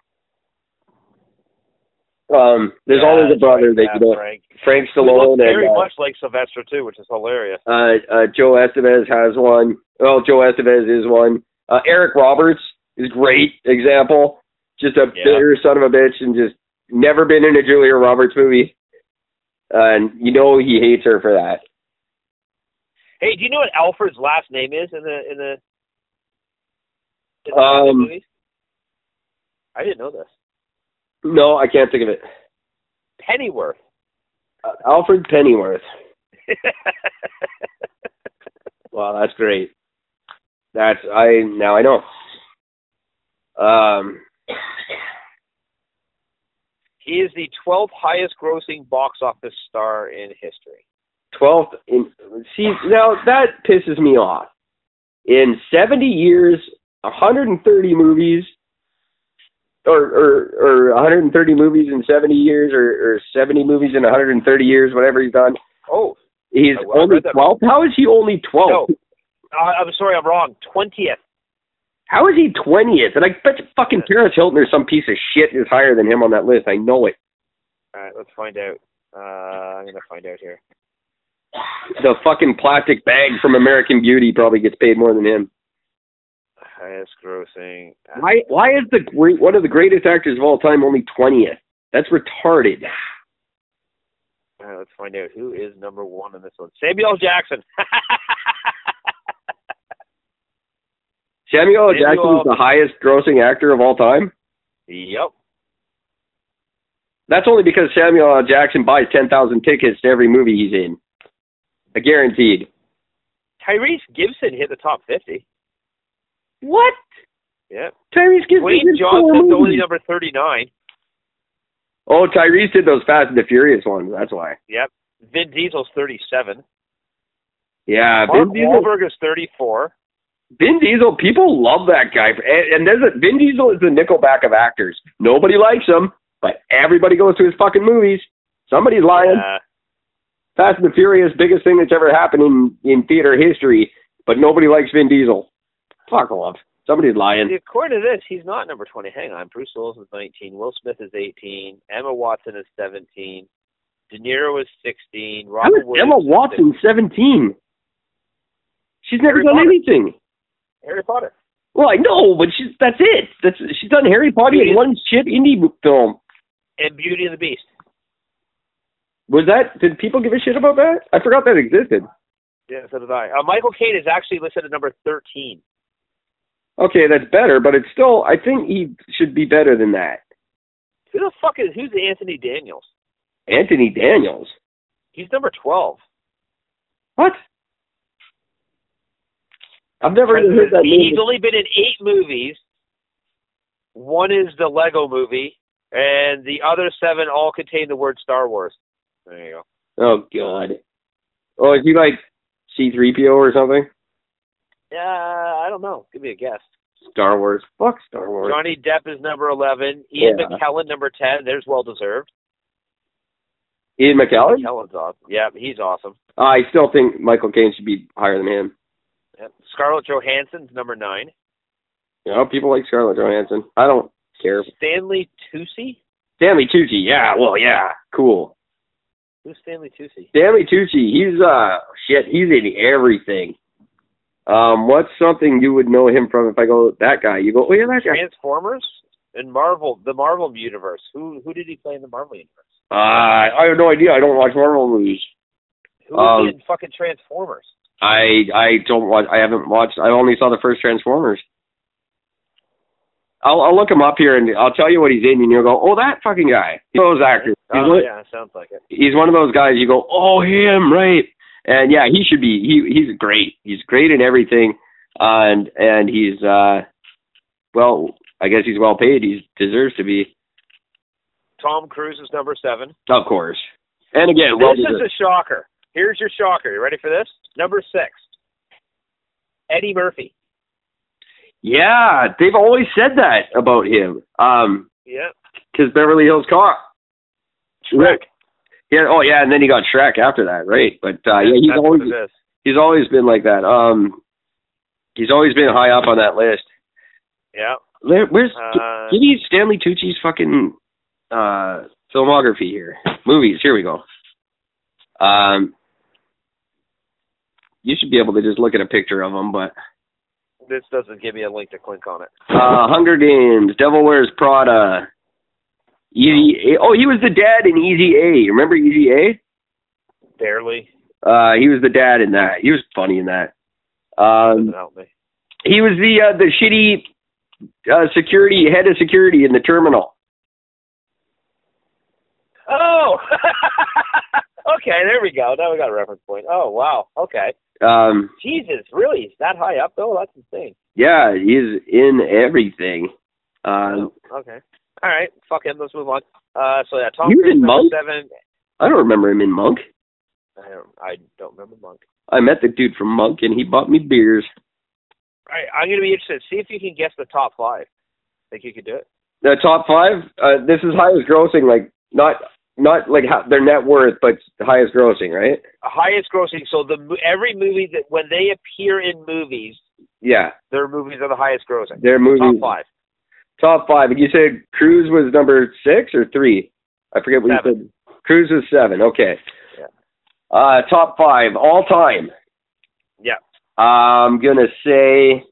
Um, there's Yeah, always a brother that you know Frank. Frank Stallone very and uh, much like Sylvester too, which is hilarious. uh, uh, Joe Estevez has one. Well, Joe Estevez is one. Uh, Eric Roberts is a great example. Just a Yeah. bitter son of a bitch and just never been in a Julia Roberts movie. and you know he hates her for that. Hey, do you know what Alfred's last name is in the in the? In the Um, movies? I didn't know this. No, I can't think of it. Pennyworth. Uh, Alfred Pennyworth. *laughs* Wow, that's great. That's I now I know. Um, He is the 12th highest grossing box office star in history. 12th in see now that pisses me off. In 70 years, 130 movies or or or 130 movies in 70 years or, or 70 movies in 130 years whatever he's done. Oh, He's I only 12. How is he only 12th? no. I'm sorry, I'm wrong. 20th. How is he 20th? And I bet you fucking Paris Hilton or some piece of shit is higher than him on that list. I know it. All right, let's find out. Uh, I'm going to find out here. The fucking plastic bag from American Beauty probably gets paid more than him. Highest grossing. Why? Why is the great one of the greatest actors of all time only 20th? That's retarded. All right, let's find out who is number one in this one. Samuel *laughs* Jackson. Samuel Samuel- Jackson is the highest grossing actor of all time. yep. That's only because Samuel L. Jackson buys 10,000 tickets to every movie he's in. I guaranteed. Tyrese Gibson hit the top 50. What? Yep. Tyrese Gibson Dwayne did four Johnson's only number 39. Oh, Tyrese did those Fast and the Furious ones. That's why. Yep. Vin Diesel's 37. Yeah, Mark Vin Diesel. Wahlberg is 34. Vin Diesel. People love that guy, and, and there's a, Vin Diesel is the Nickelback of actors. Nobody likes him, but everybody goes to his fucking movies. Somebody's lying. Uh, Fast and the Furious, biggest thing that's ever happened in in theater history, but nobody likes Vin Diesel. Fuck off. Somebody's lying. see, according to this, he's not number 20. Hang on. Bruce Willis is 19. Will Smith is 18. Emma Watson is 17. De Niro is 16. How Robert is Williams Emma is Watson 17? She's never Harry done Potter. anything. Harry Potter. Well, I know, but she's that's it. That's she's done Harry Potter Beauty- and one shit indie film. And Beauty and the Beast. Was that? Did people give a shit about that? I forgot that existed. Yeah, so did I. Uh, Michael Caine is actually listed at number 13. Okay, that's better, but it's still. I think he should be better than that. Who the fuck is, who's Anthony Daniels? Anthony Daniels. He's number 12. What? I've never even heard that name. He's only been in eight movies. One is the Lego movie, and the other seven all contain the word Star Wars. There you go. Oh God. Oh, is he like C-3PO or something? Yeah, I don't know. Give me a guess. Star Wars. Fuck Star Wars. Johnny Depp is number 11. Ian Yeah. McKellen, number 10. There's well deserved. Ian McKellen. McKellen's awesome. Yeah, he's awesome. I still think Michael Caine should be higher than him. Yep. Scarlett Johansson's number 9. You know, people like Scarlett Johansson. I don't care. Stanley Tucci? Stanley Tucci. Yeah. Well, yeah. Cool. Who's Stanley Tucci? Stanley Tucci. He's uh shit. He's in everything. Um, what's something you would know him from? If I go that guy, you go, oh yeah, that guy. Transformers? And Marvel, the Marvel universe. Who who did he play in the Marvel universe? Uh, I have no idea. I don't watch Marvel movies. Who Um, in fucking Transformers? I I don't watch. I haven't watched. I only saw the first Transformers. I'll I'll look him up here and I'll tell you what he's in, and you'll go, oh, that fucking guy. He's those *laughs* actors. He's, Oh yeah, sounds like it. he's one of those guys. You go, oh, him, right? And yeah, he should be. He he's great. He's great in everything, and and he's uh, well, I guess he's well paid. He deserves to be, Tom Cruise is number seven. of course. And again, well, this is a shocker. Here's your shocker. You ready for this? Number six. Eddie Murphy. yeah, they've always said that about him. Um, Yeah. because Beverly Hills Cop. Shrek. Yeah. Oh, yeah. And then he got Shrek after that, right? But uh, yeah, he's That's always what it is. he's always been like that. Um, he's always been high up on that list. Yeah. Where's Uh, give me Stanley Tucci's fucking uh filmography here? Movies. Here we go. Um, you should be able to just look at a picture of him, but this doesn't give me a link to click on it. uh, Hunger Games, Devil Wears Prada, Easy. A. Oh, he was the dad in Easy A. Remember Easy A? Barely. Uh, he was the dad in that. He was funny in that. Um, Doesn't help me. he was the uh, the shitty uh, security head of security in the terminal. Oh. *laughs* okay, there we go. Now we got a reference point. Oh wow. Okay. Um, Jesus, really? Is that high up though? That's insane. yeah, he's in everything. Um, Oh, okay. All right. Fuck him. Let's move on. Uh, so yeah, Tom Cruise in Monk? seven. I don't remember him in Monk. I don't, I don't remember Monk. I met the dude from Monk, and he bought me beers. All right, I'm gonna be interested. See if you can guess the top five. Think you could do it? The top five. Uh, this is highest grossing, like not not like how, their net worth, but highest grossing, right? Highest grossing. So the every movie that when they appear in movies, Yeah, their movies are the highest grossing. their movies. Top five. Top five. And you said Cruise was number six or three? I forget what you said. Cruise was seven. Okay. Yeah. Uh, top five all time. Yeah. I'm gonna say.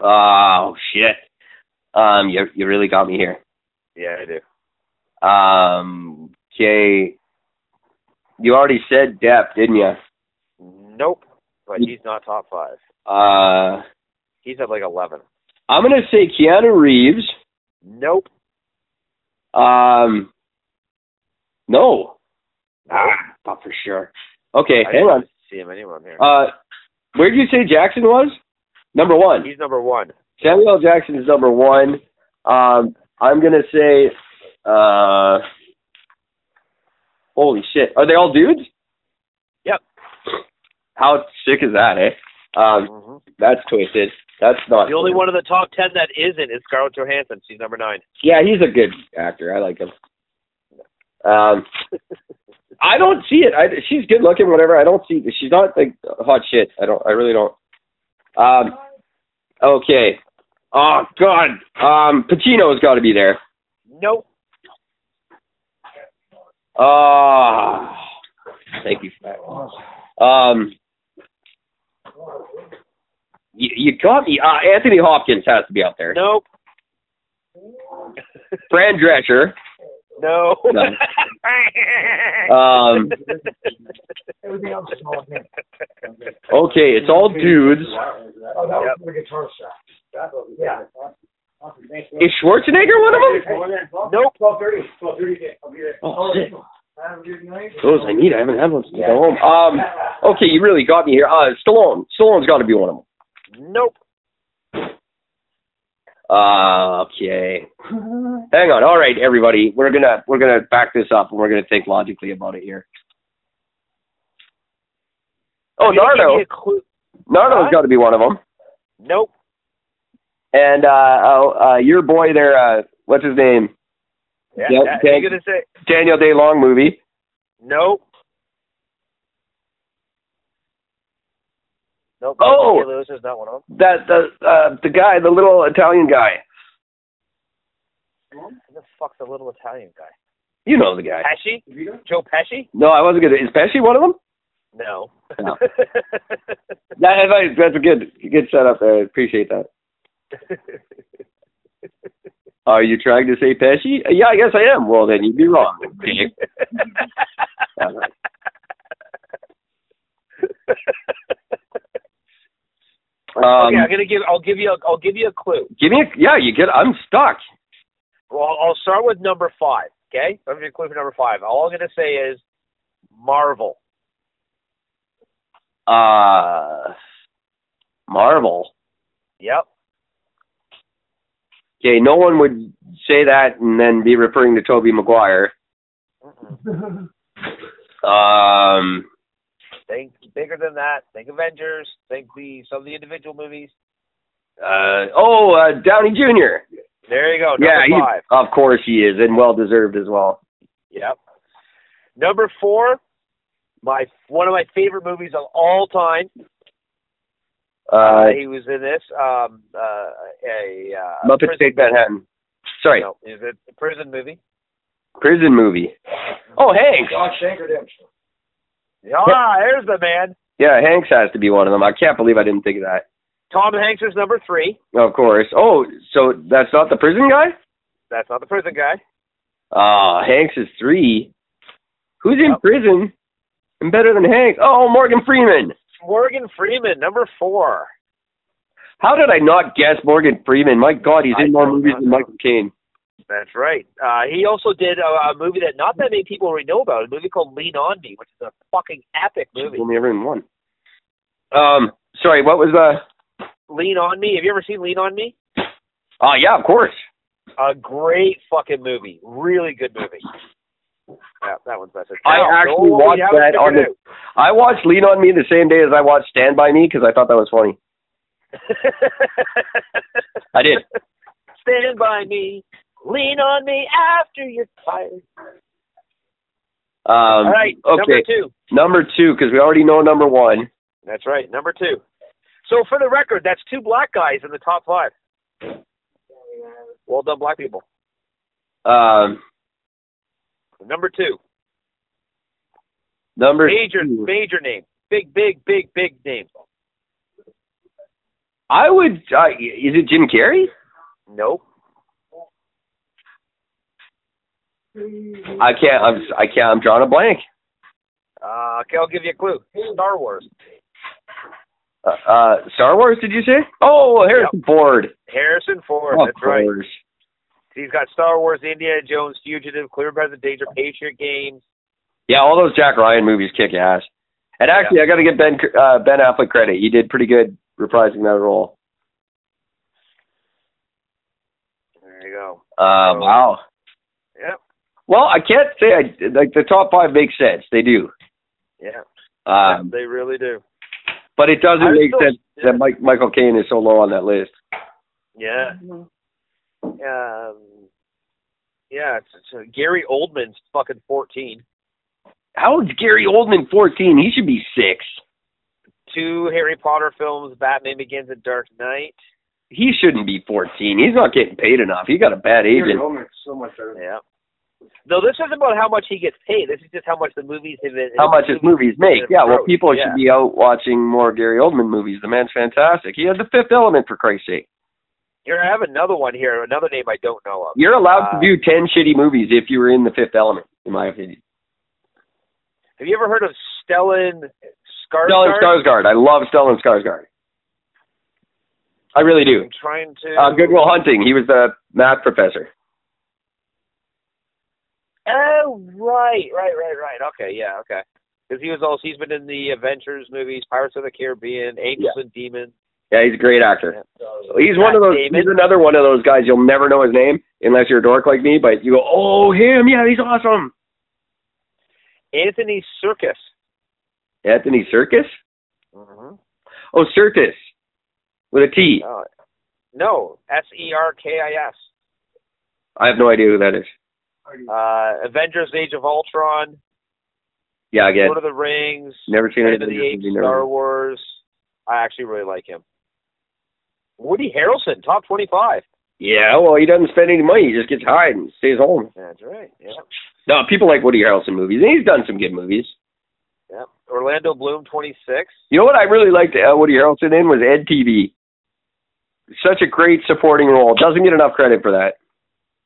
Oh shit. Um, you you really got me here. Yeah, I do. Um, okay. You already said Depp, didn't you? Nope. But he's not top five. Uh, He's at like eleven. I'm gonna say Keanu Reeves. Nope. Um, no, Ah, not for sure. Okay, I hang on. see him anywhere here. Uh, where did you say Jackson was? Number one. He's number one. Samuel L. Jackson is number one. Um, I'm gonna say, uh, holy shit, are they all dudes? Yep. How sick is that, eh? Um, hmm that's twisted. That's not The only one of the top ten that isn't is Scarlett Johansson. She's number nine. Yeah, he's a good actor. I like him. Um, I don't see it. I, she's good looking, whatever. I don't see. She's not like hot shit. I don't. I really don't. Um, okay. Oh God. Um, Pacino's got to be there. Nope. Ah, thank you for that. Um, you, you got me. Uh, Anthony Hopkins has to be out there. Nope. Fran Drescher. No. No. *laughs* Um, Everything else is small. man. okay, it's all dudes. Oh, that was the guitar shop. Yeah. Is Schwarzenegger one of them? Nope. Twelve thirty. Twelve thirty. I'll be there. Oh, shit. Have a good night. Those I need. I haven't had one since I got home. Um, okay, you really got me here. Uh, Stallone. Stallone's got to be one of them. Nope. Uh, okay. Hang on. All right, everybody. We're gonna we're gonna back this up and we're gonna think logically about it here. Oh, Nardo. you a clue. Nardo's got to be one of them. Nope. And uh, uh, uh, your boy there. Uh, what's his name? Yeah. Yep, okay. Gonna say Daniel Day Long movie. nope. Nope. Oh! Lewis is not one of them. That the uh, the guy, the little Italian guy. Who the fuck's the little Italian guy? You know the guy. Pesci? Joe Pesci? No, I wasn't gonna. Is Pesci one of them? No. No. *laughs* That, that- that's a good good setup. I appreciate that. *laughs* Are you trying to say Pesci? Yeah, I guess I am. Well, then you'd be wrong. *laughs* Okay. Um, okay, I'm gonna give. I'll give you. A, I'll give you a clue. give me a yeah. You get. I'm stuck. Well, I'll, start with number five. Okay, I'll give you a clue for number five. All I'm gonna say is Marvel. Uh, Marvel. Yep. Okay, no one would say that and then be referring to Tobey Maguire. Um, Think bigger than that. Think Avengers. Think the some of the individual movies. uh, oh, uh, Downey Jr. There you go. Number yeah, he, five. of course he is, and well deserved as well. Yep. Number four, my one of my favorite movies of all time. Uh, Uh, he was in this. Um, uh, a uh, Muppets prison Take Manhattan. Sorry, No, it a prison movie. prison movie. Oh, Hanks. Shawshank Redemption. Ah, there's the man. Yeah, Hanks has to be one of them. I can't believe I didn't think of that. Tom Hanks is number three. Of course. Oh, so that's not the prison guy? That's not the prison guy. Ah, Hanks is three. Who's in Yep. prison and better than Hanks? Oh, Morgan Freeman. Morgan Freeman, number four. How did I not guess Morgan Freeman? My God, he's I in more movies than Michael Caine. That's right. Uh, he also did a, a movie that not that many people really know about. A movie called Lean on Me, which is a fucking epic movie. Only ever in one. Um, sorry, what was the? Lean on Me. Have you ever seen Lean on Me? Oh, yeah, of course. A great fucking movie. Really good movie. Yeah, that one's better. I actually don't watched that on the. I watched Lean on Me the same day as I watched Stand by Me because I thought that was funny. *laughs* I did. Stand by me. Lean on me after you're tired. Um, All right, okay. number two. Number two, because we already know number one. That's right, number two. So for the record, that's two black guys in the top five. Well done, black people. Um, Number two, number major, two. major name, big, big, big, big name. I would. Uh, is it Jim Carrey? Nope. I can't. I'm. I can't. I'm drawing a blank. Uh, okay, I'll give you a clue. Star Wars. Uh, uh, Star Wars? Did you say? Oh, Harrison Ford. Harrison Ford. of that's right. He's got Star Wars, Indiana Jones, Fugitive, Clear by the Danger, Patriot Games. Yeah, all those Jack Ryan movies kick ass. And actually, I got to give Ben uh, Ben Affleck credit. He did pretty good reprising that role. There you go. Uh, So- wow. Yep. Well, I can't say I like the top five make sense. They do. Yeah. Um, they really do. but it doesn't I make still- sense that Mike, Michael Caine is so low on that list. Yeah. Um. Yeah. It's, it's, uh, Gary Oldman's fucking fourteen. How is Gary Oldman 14? He should be six. Two Harry Potter films, Batman Begins and Dark Knight. He shouldn't be 14. He's not getting paid enough. He got a bad agent. Gary Oldman's so much better. Yeah. No, this isn't about how much he gets paid. This is just how much the movies have been. How much his movies make. Yeah, well, people Yeah. should be out watching more Gary Oldman movies. The man's fantastic. He had the fifth element, for Christ's sake. Here, I have another one here. Another name I don't know of. You're allowed to Uh, do 10 shitty movies if you were in the fifth element, in my opinion. Have you ever heard of Stellan Skarsgård? Stellan Skarsgård. I love Stellan Skarsgård. I really do. I'm trying to. Uh, Good Will Hunting. He was the math professor. Oh, right, right, right, right. Okay, yeah, okay. Because he was also he's been in the Avengers movies, Pirates of the Caribbean, Angels and Demons. Yeah, he's a great actor. He's one of those. Damon. He's another one of those guys you'll never know his name unless you're a dork like me. But you go, oh him, yeah, he's awesome. Anthony Serkis. Anthony Serkis. Mm-hmm. Oh, Circus with a T. Oh, no, S E R K I S. I have no idea who that is. Uh, Avengers: Age of Ultron, Yeah, again, Lord of the Rings, never seen Planet it. of the Apes, Star Wars. I actually really like him. Woody Harrelson, top twenty-five. Yeah, well, he doesn't spend any money. He just gets high and stays home. That's right. Yeah. No, people like Woody Harrelson movies, and he's done some good movies. Yeah. Orlando Bloom, twenty-six. You know what I really liked uh, Woody Harrelson in was Ed TV. Such a great supporting role. Doesn't get enough credit for that.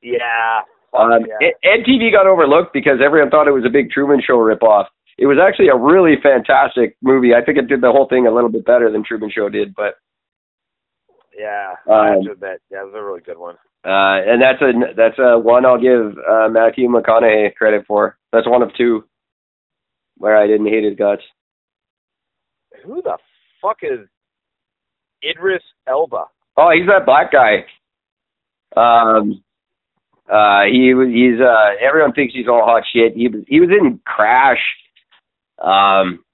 Yeah. Um, yeah. Ed got overlooked because everyone thought it was a big Truman Show ripoff. It was actually a really fantastic movie. I think it did the whole thing a little bit better than Truman Show did, but Yeah. I Um, have to admit, that was a really good one. uh, and that's a that's a one I'll give uh, Matthew McConaughey credit for. That's one of two where I didn't hate his guts. Who the fuck is Idris Elba? Oh, he's that black guy. Um, uh, he was. He's. Uh, everyone thinks he's all hot shit. He was. He was in Crash. Um.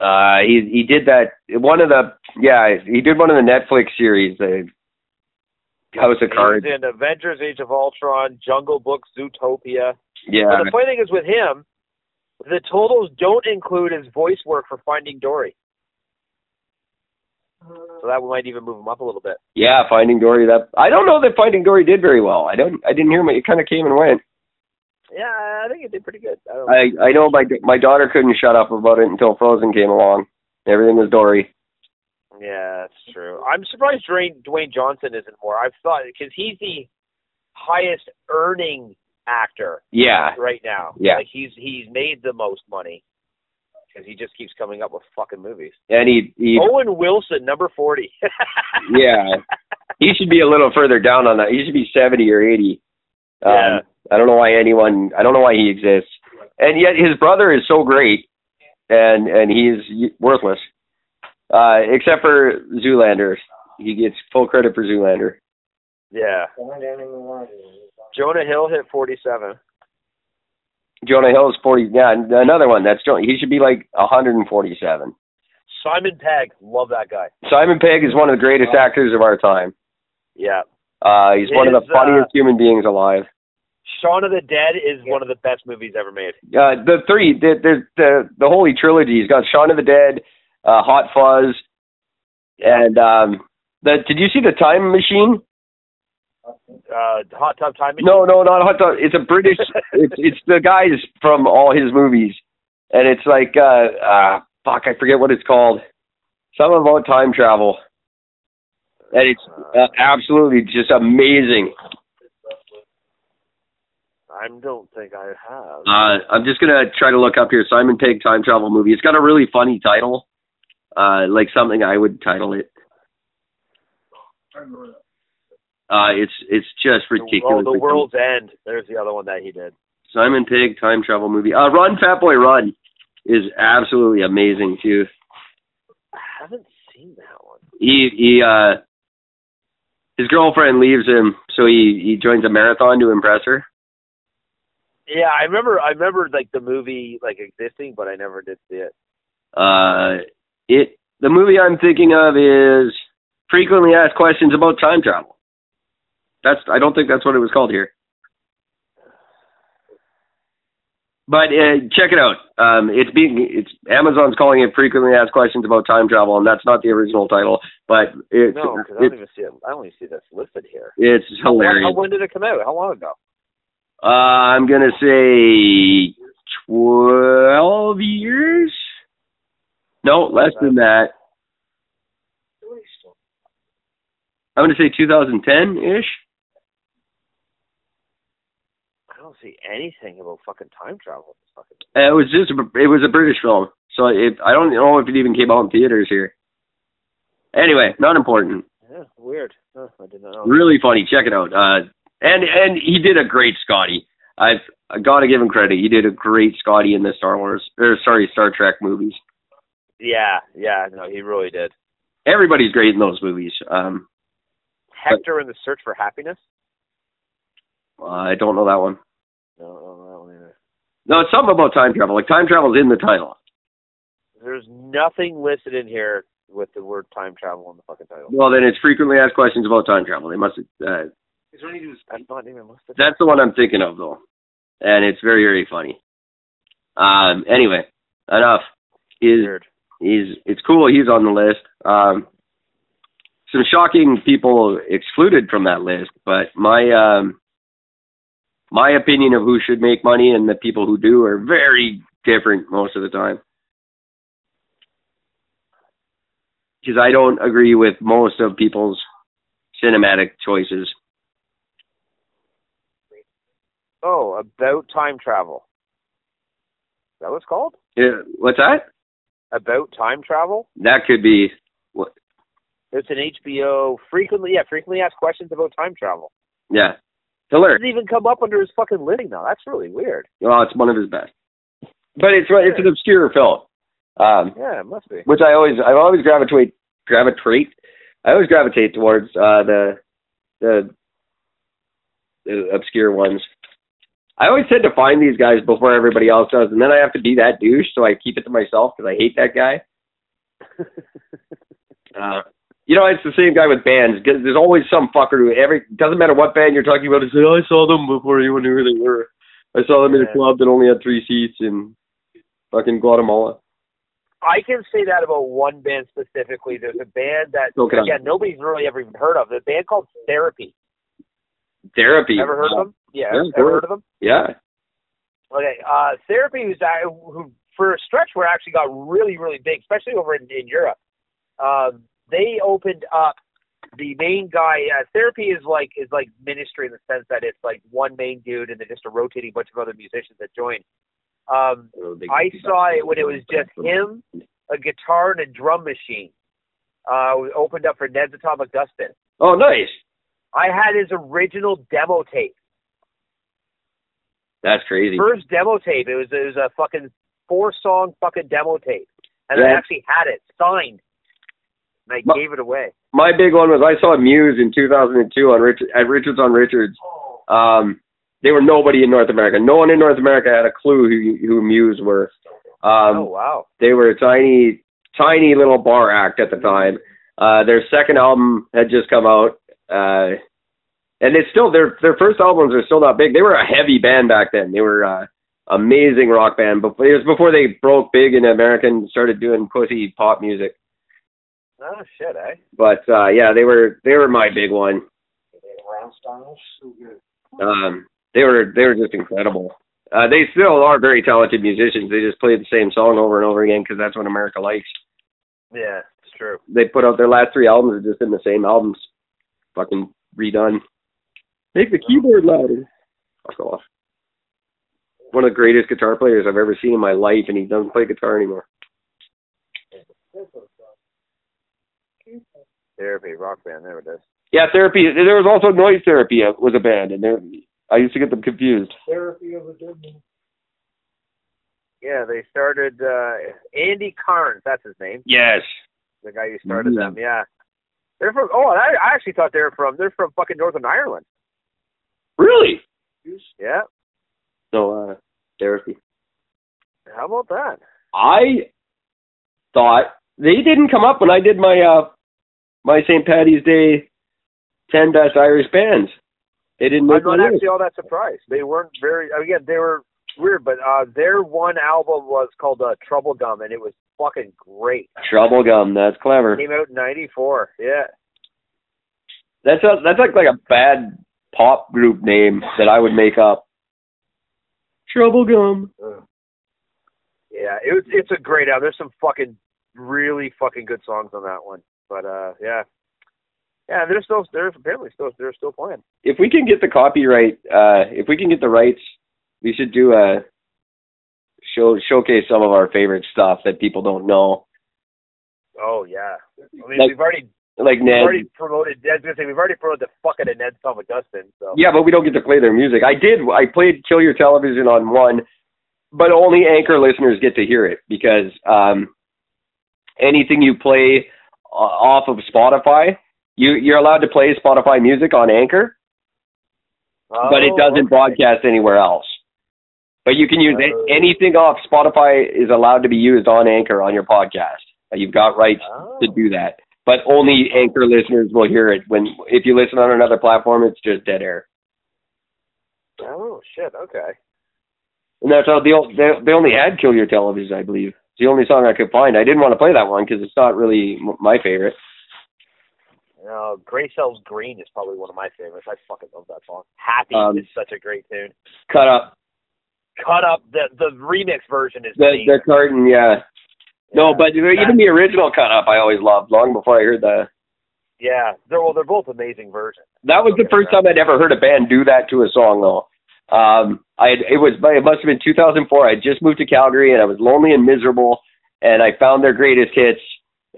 Uh, he he did that one of the yeah he did one of the Netflix series the House of Cards in Avengers: Age of Ultron, Jungle Book, Zootopia. yeah But the funny thing is with him, the totals don't include his voice work for Finding Dory. So that might even move him up a little bit. yeah Finding Dory that I don't know that Finding Dory did very well I don't I didn't hear him it kind of came and went Yeah, I think it did pretty good. I I I know my my daughter couldn't shut up about it until Frozen came along everything was Dory Yeah, that's true. I'm surprised Dwayne, Dwayne Johnson isn't more. I've thought because he's the highest earning actor yeah right now. Yeah. like he's he's made the most money because he just keeps coming up with fucking movies. and he he Owen Wilson, number forty. *laughs* yeah he should be a little further down on that. He should be seventy or eighty. Um, Yeah. I don't know why anyone. I don't know why he exists. And yet his brother is so great, and and he's worthless, uh, except for Zoolander. he gets full credit for Zoolander. Yeah. Jonah Hill hit 47. Jonah Hill is 40. Yeah, another one. That's Jonah. He should be like 147. Simon Pegg, love that guy. Simon Pegg is one of the greatest actors of our time. Yeah. Uh, he's one of the funniest uh, human beings alive. Shaun of the Dead is one of the best movies ever made. Uh, the three, the, the the the holy trilogy. He's got Shaun of the Dead, uh, Hot Fuzz, and um, the. Did you see the Time Machine? Uh, Hot Tub Time Machine. No, no, not Hot Tub. It's a British. *laughs* it's it's the guys from all his movies, and it's like uh, uh fuck, I forget what it's called. Something about time travel, and it's uh, absolutely just amazing. I don't think I have. Uh, I'm just gonna try to look up here Simon Pegg time travel movie. It's got a really funny title, uh, like something I would title it. Uh, it's it's just The- ridiculous. Oh, The World's End. There's the other one that he did. Simon Pegg time travel movie. Uh, Run Fat Boy Run is absolutely amazing too. I haven't seen that one. He he uh, his girlfriend leaves him, so he he joins a marathon to impress her. Yeah, I remember. I remember like the movie like existing, but I never did see it. Uh, it the movie I'm thinking of is frequently asked questions about time travel. That's I don't think that's what it was called here. But uh, check it out. Um, it's being it's Amazon's calling it frequently asked questions about time travel, and that's not the original title. But it's No, because I don't even see it. I only see this listed here. it's How, hilarious. how, when did it come out? How long ago? Uh, I'm gonna say twelve years. No, less than that. I'm gonna say 2010 ish. I don't see anything about fucking time travel. Fucking Uh, It was just a, it was a British film, so it, I don't know if it even came out in theaters here. Anyway, not important. yeah, weird. Huh, I did not know. Really funny. Check it out. Uh, and and he did a great Scotty. I've I gotta give him credit. He did a great Scotty in the Star Wars or sorry Star Trek movies. Yeah, yeah. No, he really did. Everybody's great in those movies. Um, Hector in the Search for Happiness. I don't know that one. No, no, that. No, it's something about time travel. Like time travel's in the title. There's nothing listed in here with the word time travel in the fucking title. Well, then it's frequently asked questions about time travel. They must. Uh, That's not even listed. that's the one I'm thinking of though, and it's very very funny. Um. Anyway, enough. Is weird. he's it's cool he's on the list. Um. Some shocking people excluded from that list, but my um my opinion of who should make money and the people who do are very different most of the time. Because I don't agree with most of people's cinematic choices. Oh, about time travel. Is that what it's called? Yeah, what's that? About time travel? That could be. What? It's an HBO frequently, yeah, frequently asked questions about time travel. Yeah, It hilarious. doesn't even come up under his fucking living though. That's really weird. Well, it's one of his best, but it's it's an obscure film. Um, Yeah, it must be. which I always I always gravitate gravitate I always gravitate towards uh the the the obscure ones. I always tend to find these guys before everybody else does, and then I have to be that douche, so I keep it to myself because I hate that guy. *laughs* uh, you know, it's the same guy with bands. There's always some fucker who every doesn't matter what band you're talking about. Is say, oh, I saw them before anyone knew who they were. I saw them in a club that only had three seats in fucking Guatemala. I can say that about one band specifically. There's a band that Okay. again nobody's really ever even heard of. The band called Therapy. Therapy. Ever heard of them? Yeah, Yeah, ever heard of them? Yeah. Okay, uh, Therapy was uh, who for a stretch were actually got really really big, especially over in, in Europe. Um, they opened up the main guy. Uh, Therapy is like is like ministry in the sense that it's like one main dude and then just a rotating bunch of other musicians that join. Um, I saw it when it was just him, a guitar, and a drum machine. Uh, opened up for Ned's Atomic Dustbin. Oh, nice. I had his original demo tape. That's crazy. First demo tape. It was it was a fucking four song fucking demo tape, and I actually had it signed, and I gave it away. my big one was I saw Muse in 2002 on Rich at Richards on Richards. Um, they were nobody in North America. No one in North America had a clue who who Muse were. Um, oh wow. They were a tiny, tiny little bar act at the time. Uh, their second album had just come out, uh, and it's still their their first albums are still not big. They were a heavy band back then. They were uh, amazing rock band, but it was before they broke big in America and started doing pussy pop music. Oh shit, eh? But uh, yeah, they were they were my big one. Round styles, so good. Um, they were they were just incredible. Uh, they still are very talented musicians. They just play the same song over and over again because that's what America likes. Yeah, it's true. They put out their last three albums are just in the same albums, fucking redone. Make the keyboard louder. Fuck off. One of the greatest guitar players I've ever seen in my life, and he doesn't play guitar anymore. Therapy, rock band, there it is. Yeah, therapy. There was also noise therapy uh, was a band, and there I used to get them confused. Therapy of a dead man. Yeah, they started uh Andy Cairns, that's his name. Yes. The guy who started Yeah. them, yeah. They're from oh I, I actually thought they were from they're from fucking Northern Ireland. Really? Yeah. So uh, therapy. How about that? I thought they didn't come up when I did my uh my St. Patty's Day ten best Irish bands. They didn't I'm not actually all that surprised. They weren't very again, they were weird, but uh their one album was called uh Troublegum and it was fucking great. Troublegum, That's clever. Came out in ninety four. Yeah. That's a, that's like like a bad pop group name that I would make up. Troublegum. Yeah, it was, it's a great album. There's some fucking really fucking good songs on that one. But uh yeah. Yeah, they're still they're apparently still they're still playing. If we can get the copyright, uh, if we can get the rights, we should do a show showcase some of our favorite stuff that people don't know. Oh yeah. I mean Like- we've already Like we've Ned. already promoted I was gonna say we've already promoted the fucking of Ned's Atomic Dustbin, so Yeah, but we don't get to play their music. I did. I played Kill Your Television on one, but only anchor listeners get to hear it because um, anything you play off of Spotify, you you're allowed to play Spotify music on Anchor, but it Oh, doesn't okay. broadcast anywhere else. But you can use Oh. anything off Spotify is allowed to be used on Anchor on your podcast. You've got rights Oh. to do oh. that, but only Anchor listeners will hear it. When if you listen on another platform, it's just dead air. Oh shit, okay. And that's how they, they they only had "Kill Your Television," I believe. It's the only song I could find. I didn't want to play that one because it's not really m- my favorite. No, Gray Cells Green is probably one of my favorites. I fucking love that song. Happy Um, is such a great tune. Cut up Cut up the the remix version is the amazing. the carton, yeah. No, Yeah. but even the original cut up, I always loved. Long before I heard the yeah, they're well, they're both amazing versions. that was the first time I'd ever heard a band do that to a song though. Um, I had, it was it must have been 2004. I just moved to Calgary and I was lonely and miserable, and I found their greatest hits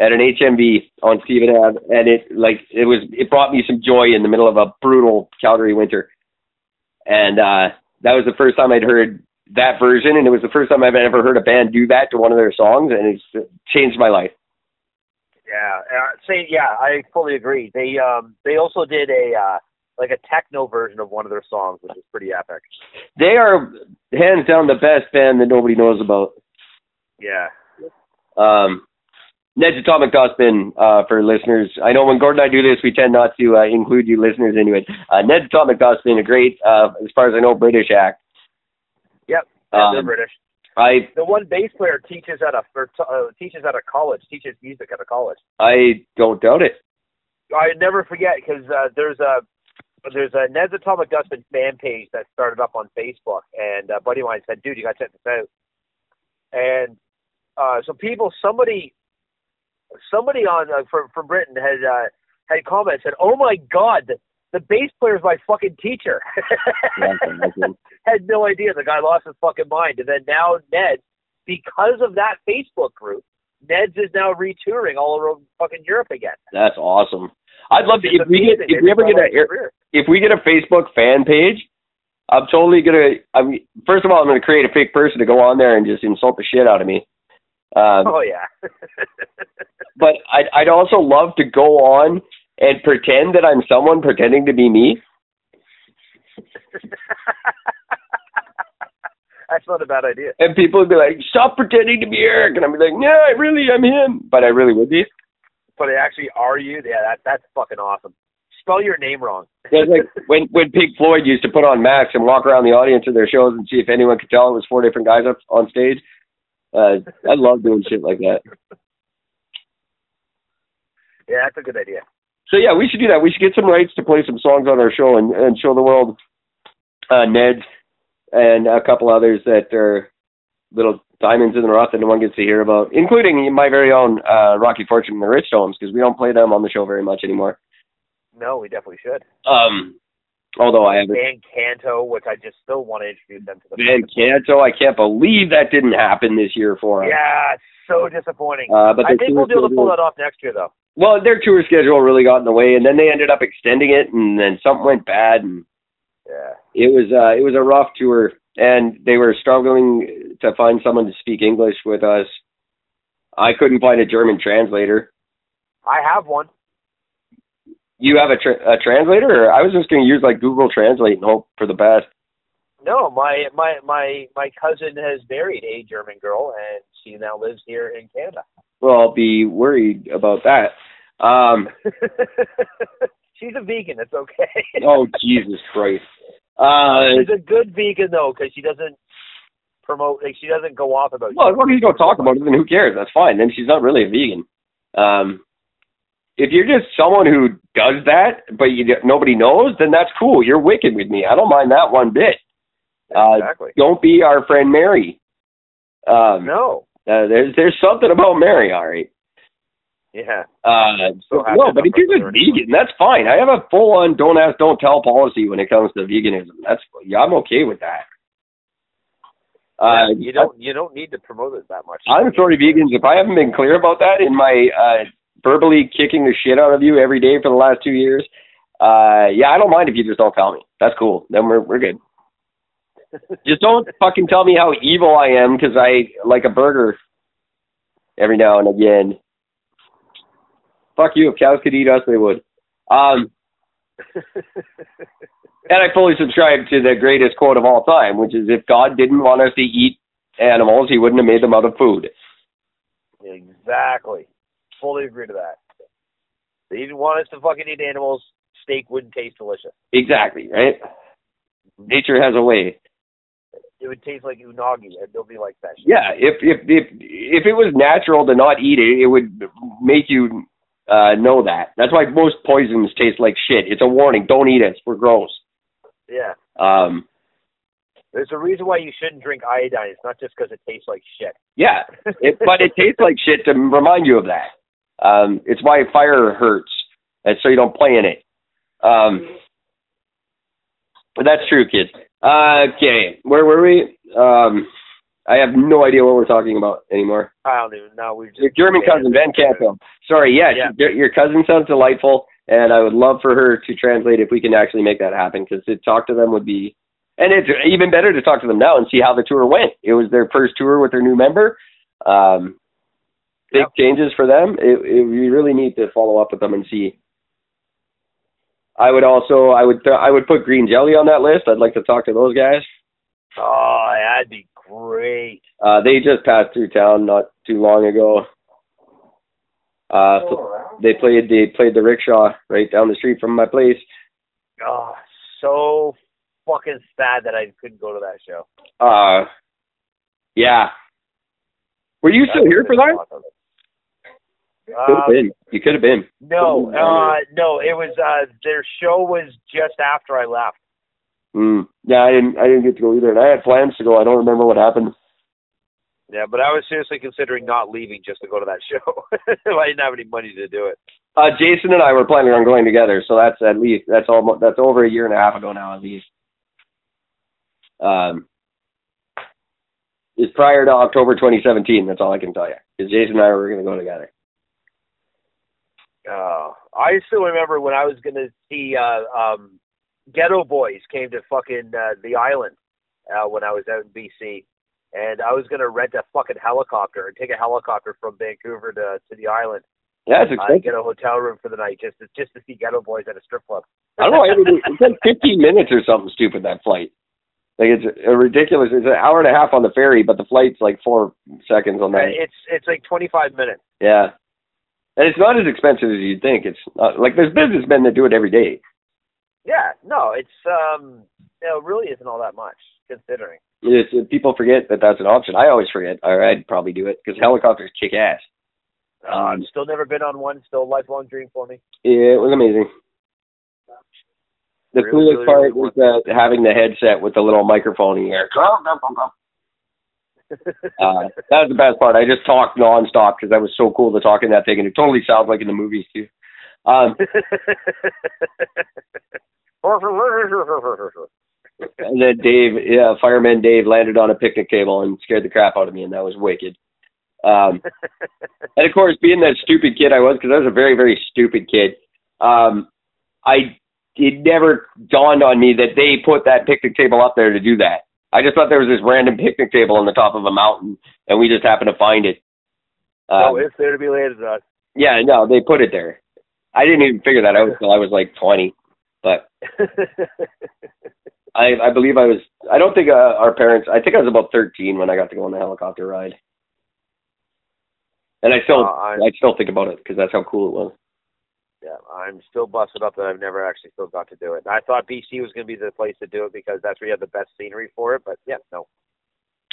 at an HMV on Stephen Ave, and it like it was it brought me some joy in the middle of a brutal Calgary winter, and uh, that was the first time I'd heard that version, and it was the first time I've ever heard a band do that to one of their songs, and it's changed my life. Yeah, uh, say yeah, I fully agree. They um they also did a uh like a techno version of one of their songs, which is pretty epic. They are hands down the best band that nobody knows about. Yeah. Um, Ned's Atomic Dustbin, uh, for listeners. I know when Gordon and I do this, we tend not to uh, include you listeners into it. Uh, Ned's Atomic Dustbin, a great, uh, as far as I know, British act. Yep. Yeah, they're Um, British. I The one bass player teaches at a or t- uh, teaches at a college, teaches music at a college. I don't doubt it. I never forget because uh, there's a there's a Ned's Atomic Dustbin fan page that started up on Facebook, and a buddy of mine said, "Dude, you got to check this out." And uh, so people, somebody, somebody on uh, from from Britain had uh, had commented said, "Oh my God, the, the bass player is my fucking teacher." *laughs* had no idea the guy lost his fucking mind, and then now Ned, because of that Facebook group, Ned's is now retouring all over fucking Europe again. That's awesome. I'd love to, It's if we get, if we ever get a, career. if we get a Facebook fan page, I'm totally gonna. I mean, first of all, I'm gonna create a fake person to go on there and just insult the shit out of me. Um, Oh yeah. *laughs* but I'd, I'd also love to go on and pretend that I'm someone pretending to be me. *laughs* That's not a bad idea. And people would be like, stop pretending to be Eric. And I'd be like, no, I really am him. But I really would be. But they actually are you. Yeah, that that's fucking awesome. Spell your name wrong. *laughs* It's like when, when Pink Floyd used to put on masks and walk around the audience of their shows and see if anyone could tell it was four different guys up on stage. Uh, I love doing shit like that. Yeah, that's a good idea. So yeah, we should do that. We should get some rights to play some songs on our show and, and show the world uh, Ned's and a couple others that are little diamonds in the rough that no one gets to hear about, including my very own uh, Rocky Fortune and the Rich Domes because we don't play them on the show very much anymore. No, we definitely should. Um, although I haven't. Van Canto, which I just still want to introduce them to the Van Canto, I can't believe that didn't happen this year for us. Yeah, it's so disappointing. Uh, but I think we'll be able to pull that off next year, though. Well, their tour schedule really got in the way, and then they ended up extending it, and then something went bad, and Yeah. it was uh, it was a rough tour, and they were struggling to find someone to speak English with us. I couldn't find a German translator. I have one. You have a, tra- a translator, or I was just going to use like Google Translate and hope for the best. No, my my my my cousin has married a German girl, and she now lives here in Canada. Well, I'll be worried about that. Um, *laughs* She's a vegan. It's okay. *laughs* oh Jesus Christ! Uh, She's a good vegan though, because she doesn't promote. Like, she doesn't go off about. Well, as long as you don't talk about it, then who cares? That's fine. Then she's not really a vegan. Um, if you're just someone who does that, but you nobody knows, then that's cool. You're wicked with me. I don't mind that one bit. Uh, exactly. Don't be our friend Mary. Um, No. uh, there's there's something about Mary, all right. Yeah. Uh, So no, but if you're just vegan, that's fine. I have a full on don't ask, don't tell policy when it comes to veganism. That's yeah, I'm okay with that. Uh, you don't you don't need to promote it that much. I'm sorry, vegans. If I haven't been clear about that in my uh, verbally kicking the shit out of you every day for the last two years, uh, yeah, I don't mind if you just don't tell me. That's cool. Then we're we're good. just don't *laughs* fucking tell me how evil I am because I like a burger every now and again. Fuck you. If cows could eat us, they would. Um, *laughs* and I fully subscribe to the greatest quote of all time, which is, "If God didn't want us to eat animals, He wouldn't have made them out of food." exactly. Fully agree to that. They didn't want us to fucking eat animals. Steak wouldn't taste delicious. Exactly, right? Nature has a way. It would taste like unagi, and nobody likes that shit. Yeah, if if if if it was natural to not eat it, it would make you uh know that. That's why most poisons taste like shit. It's a warning. Don't eat it. We're gross. Yeah. Um There's a reason why you shouldn't drink iodine. It's not just because it tastes like shit. yeah, it, but it tastes like shit to remind you of that. Um it's why fire hurts. And so you don't play in it. Um but that's true, kids. Uh, okay, where were we? Um I have no idea what we're talking about anymore. I don't even know. We just Your German cousin, Van Canto. Sorry, yes, Yeah. your, your cousin sounds delightful, and I would love for her to translate if we can actually make that happen, because to talk to them would be, and it's even better to talk to them now and see how the tour went. It was their first tour with their new member. Um, big Yep. changes for them. It, it, we really need to follow up with them and see. I would also, I would, th- I would put Green Jelly on that list. I'd like to talk to those guys. Oh, that'd be great. Uh, they just passed through town not too long ago. Uh, around? they played they played the rickshaw right down the street from my place. Oh, so fucking sad that I couldn't go to that show. Uh, yeah. Were you still here for that? awesome. Could have Um, been. You could have been. no, uh, no, it was uh, their show was just after I left. Mm. Yeah, I didn't. I didn't get to go either, and I had plans to go. I don't remember what happened. Yeah, but I was seriously considering not leaving just to go to that *laughs* show. I didn't have any money to do it. Uh, Jason and I were planning on going together, so that's at least that's almost that's over a year and a half ago now, at least. Um, it's prior to October 2017. That's all I can tell you. Because Jason and I were going to go together. Uh, I still remember when I was gonna see uh, um, Geto Boys came to fucking uh, the island uh, when I was out in BC, and I was gonna rent a fucking helicopter and take a helicopter from Vancouver to to the island. Yeah, it's I expensive. get a hotel room for the night just to just to see Geto Boys at a strip club. I don't know. It, it's like 15 minutes or something stupid that flight. Like it's a ridiculous. It's an hour and a half on the ferry, but the flight's like four seconds on that. It's it's like 25 minutes. Yeah, and it's not as expensive as you'd think. It's not, like there's businessmen that do it every day. Yeah, no, it's um, it really isn't all that much considering. It's, people forget that that's an option. I always forget. Or I'd probably do it because helicopters kick ass. Um, still never been on one. Still a lifelong dream for me. Yeah, it was amazing. The Really, coolest really, part really was uh, having the headset with the little microphone in ear. *laughs* Uh, that was the best part. I just talked nonstop because that was so cool to talk in that thing, and it totally sounds like in the movies too. Um, and then Dave, yeah, fireman Dave landed on a picnic table and scared the crap out of me, and that was wicked. Um, and of course, being that stupid kid I was, because I was a very, very stupid kid, um, I it never dawned on me that they put that picnic table up there to do that. I just thought there was this random picnic table on the top of a mountain, and we just happened to find it. Um, no, it's there to be landed on. yeah, no, they put it there. I didn't even figure that out until I was like 20. But *laughs* I, I believe I was. I don't think uh, our parents. I think I was about 13 when I got to go on the helicopter ride. And I still, Uh, I- still think about it because that's how cool it was. yeah, I'm still busted up that I've never actually still got to do it. I thought BC was going to be the place to do it because that's where you have the best scenery for it. But yeah, no.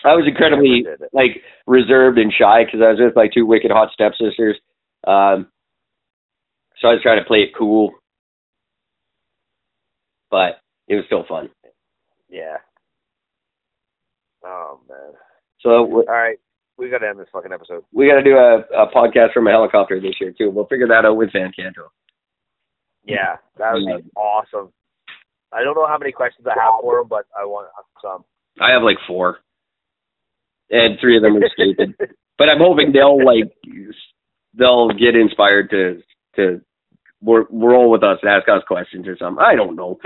I was incredibly like reserved and shy because I was with my two wicked hot stepsisters. Um, so I was trying to play it cool, but it was still fun. Yeah. Oh man. So uh, we- All right, we got to end this fucking episode. we got to do a, a podcast from a helicopter this year too. We'll figure that out with Van Canto. Yeah, that would be awesome. I don't know how many questions I have for him, but I want some. I have like four, and three of them are stupid. *laughs* but I'm hoping they'll like they'll get inspired to to wor- roll with us and ask us questions or something. I don't know.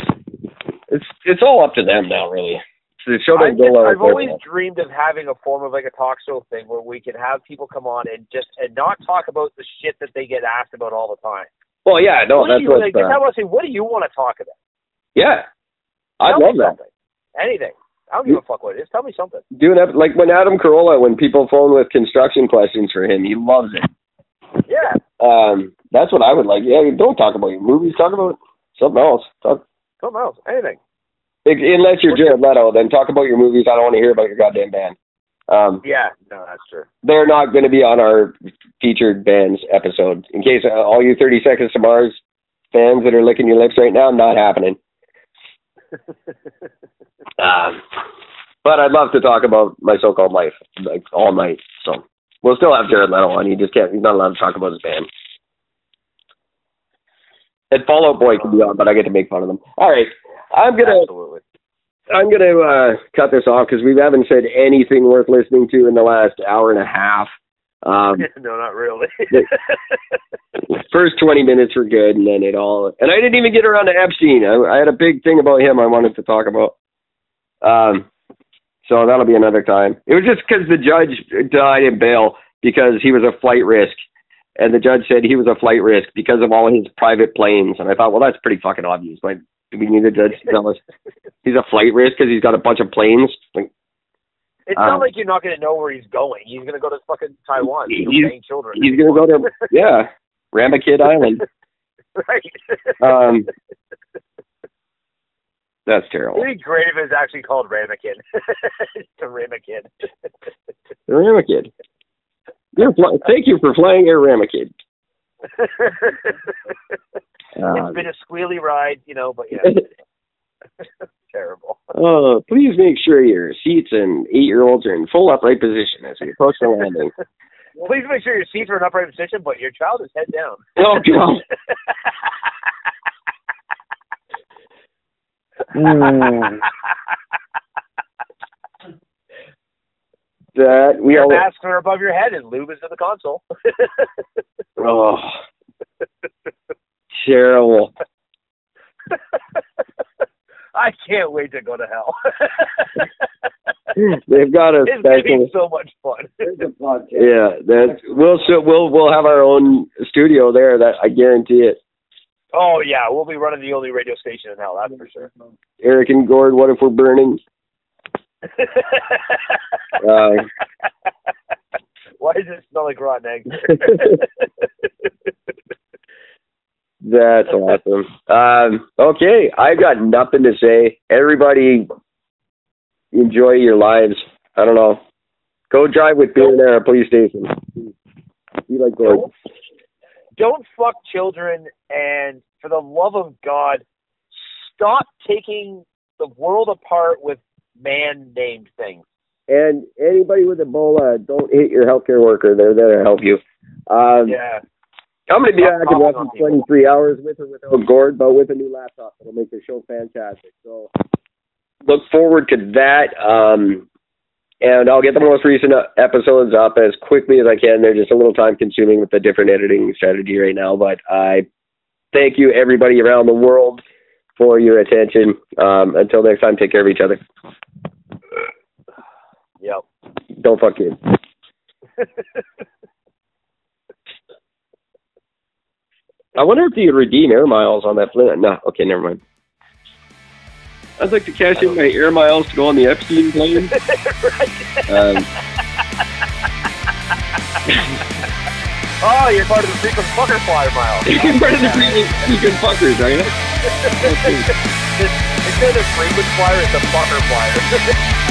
It's it's all up to them now, really. The show I've, doesn't go. I've always dreamed of having a form of like a talk show thing where we can have people come on and just and not talk about the shit that they get asked about all the time. Well, yeah, no, what that's you, what. like, Uh, us say, what do you want to talk about? yeah, I love that. something. Anything. I don't give a fuck what it is. Tell me something. Doing like when Adam Carolla, when people phone with construction questions for him, he loves it. Yeah. Um, that's what I would like. Yeah, don't talk about your movies. Talk about something else. Talk Something else. Anything. unless you're Jared Leto, then talk about your movies. I don't want to hear about your goddamn band. Um, Yeah. No, that's true. they're not going to be on our featured bands episode. In case uh, all you 30 Seconds to Mars fans that are licking your lips right now, not happening. *laughs* Um, but I'd love to talk about my so-called life like all night. So we'll still have Jared Leto on. He just can't. He's not allowed to talk about his band. And Fall Out Boy can be on, but I get to make fun of them. All right, I'm gonna Absolutely. I'm gonna uh, cut this off because we haven't said anything worth listening to in the last hour and a half. Um, *laughs* no, not really. *laughs* first 20 minutes were good, and then it all. And I didn't even get around to Epstein. I, I had a big thing about him I wanted to talk about. Um, so that'll be another time. It was just because the judge denied him bail because he was a flight risk, and the judge said he was a flight risk because of all his private planes. And I thought, well, that's pretty fucking obvious. Like, do we need a judge to tell us *laughs* he's a flight risk because he's got a bunch of planes? Like, it's Um, not like you're not going to know where he's going. He's going to go to fucking Taiwan. He's- He's children. he's gonna go to yeah, Ramakid Island. *laughs* right. Um, *laughs* that's terrible. It'd be great if it was actually called Ramekin. *laughs* to Ramekin. Ramakid. You're fly- thank you for flying Air Ramakid. *laughs* it's been a squealy ride, you know, but yeah, *laughs* terrible. Uh, please make sure your seats and eight-year-olds are in full upright position as we approach the landing. Please make sure your seats are in upright position, but your child is head down. Oh God! Mm. *laughs* that we your all. masks are above your head and lube is in the console. *laughs* Oh, terrible. *laughs* I can't wait to go to hell. They've got a It's gonna be special. so much fun. There's a. Yeah, that we'll so we'll we'll have our own studio there. That I guarantee it. Oh yeah, we'll be running the only radio station in hell. That's for sure. Eric and Gord, what if we're burning? *laughs* Uh, Why does it smell like rotten eggs? *laughs* That's awesome. Um, okay, I've got nothing to say. Everybody, enjoy your lives. I don't know. Go drive with beer at a police station. Be like Gord. Don't, fuck children, and for the love of God, stop taking the world apart with man-named things. And anybody with Ebola, don't hit your healthcare worker. They're there to help you. Um, Yeah. I'm going to be Stop back in calling less people. 23 hours with or without Gord, but with a new laptop. It'll make the show fantastic. So look forward to that. Um, and I'll get the most recent uh, episodes up as quickly as I can. They're just a little time consuming with the different editing strategy right now, but I thank you everybody around the world for your attention. Um, until next time, take care of each other. Yep. Don't fuck kids. *laughs* I wonder if you could redeem air miles on that Flint. No, okay, never mind. I'd like to cash in my air miles to go on the Epstein plane. *laughs* um, *laughs* Oh, you're part of the frequent fucker flyer mile. *laughs* you're part of the freaking, freaking fuckers, are you? Instead of the frequent flyer, it's a fucker flyer.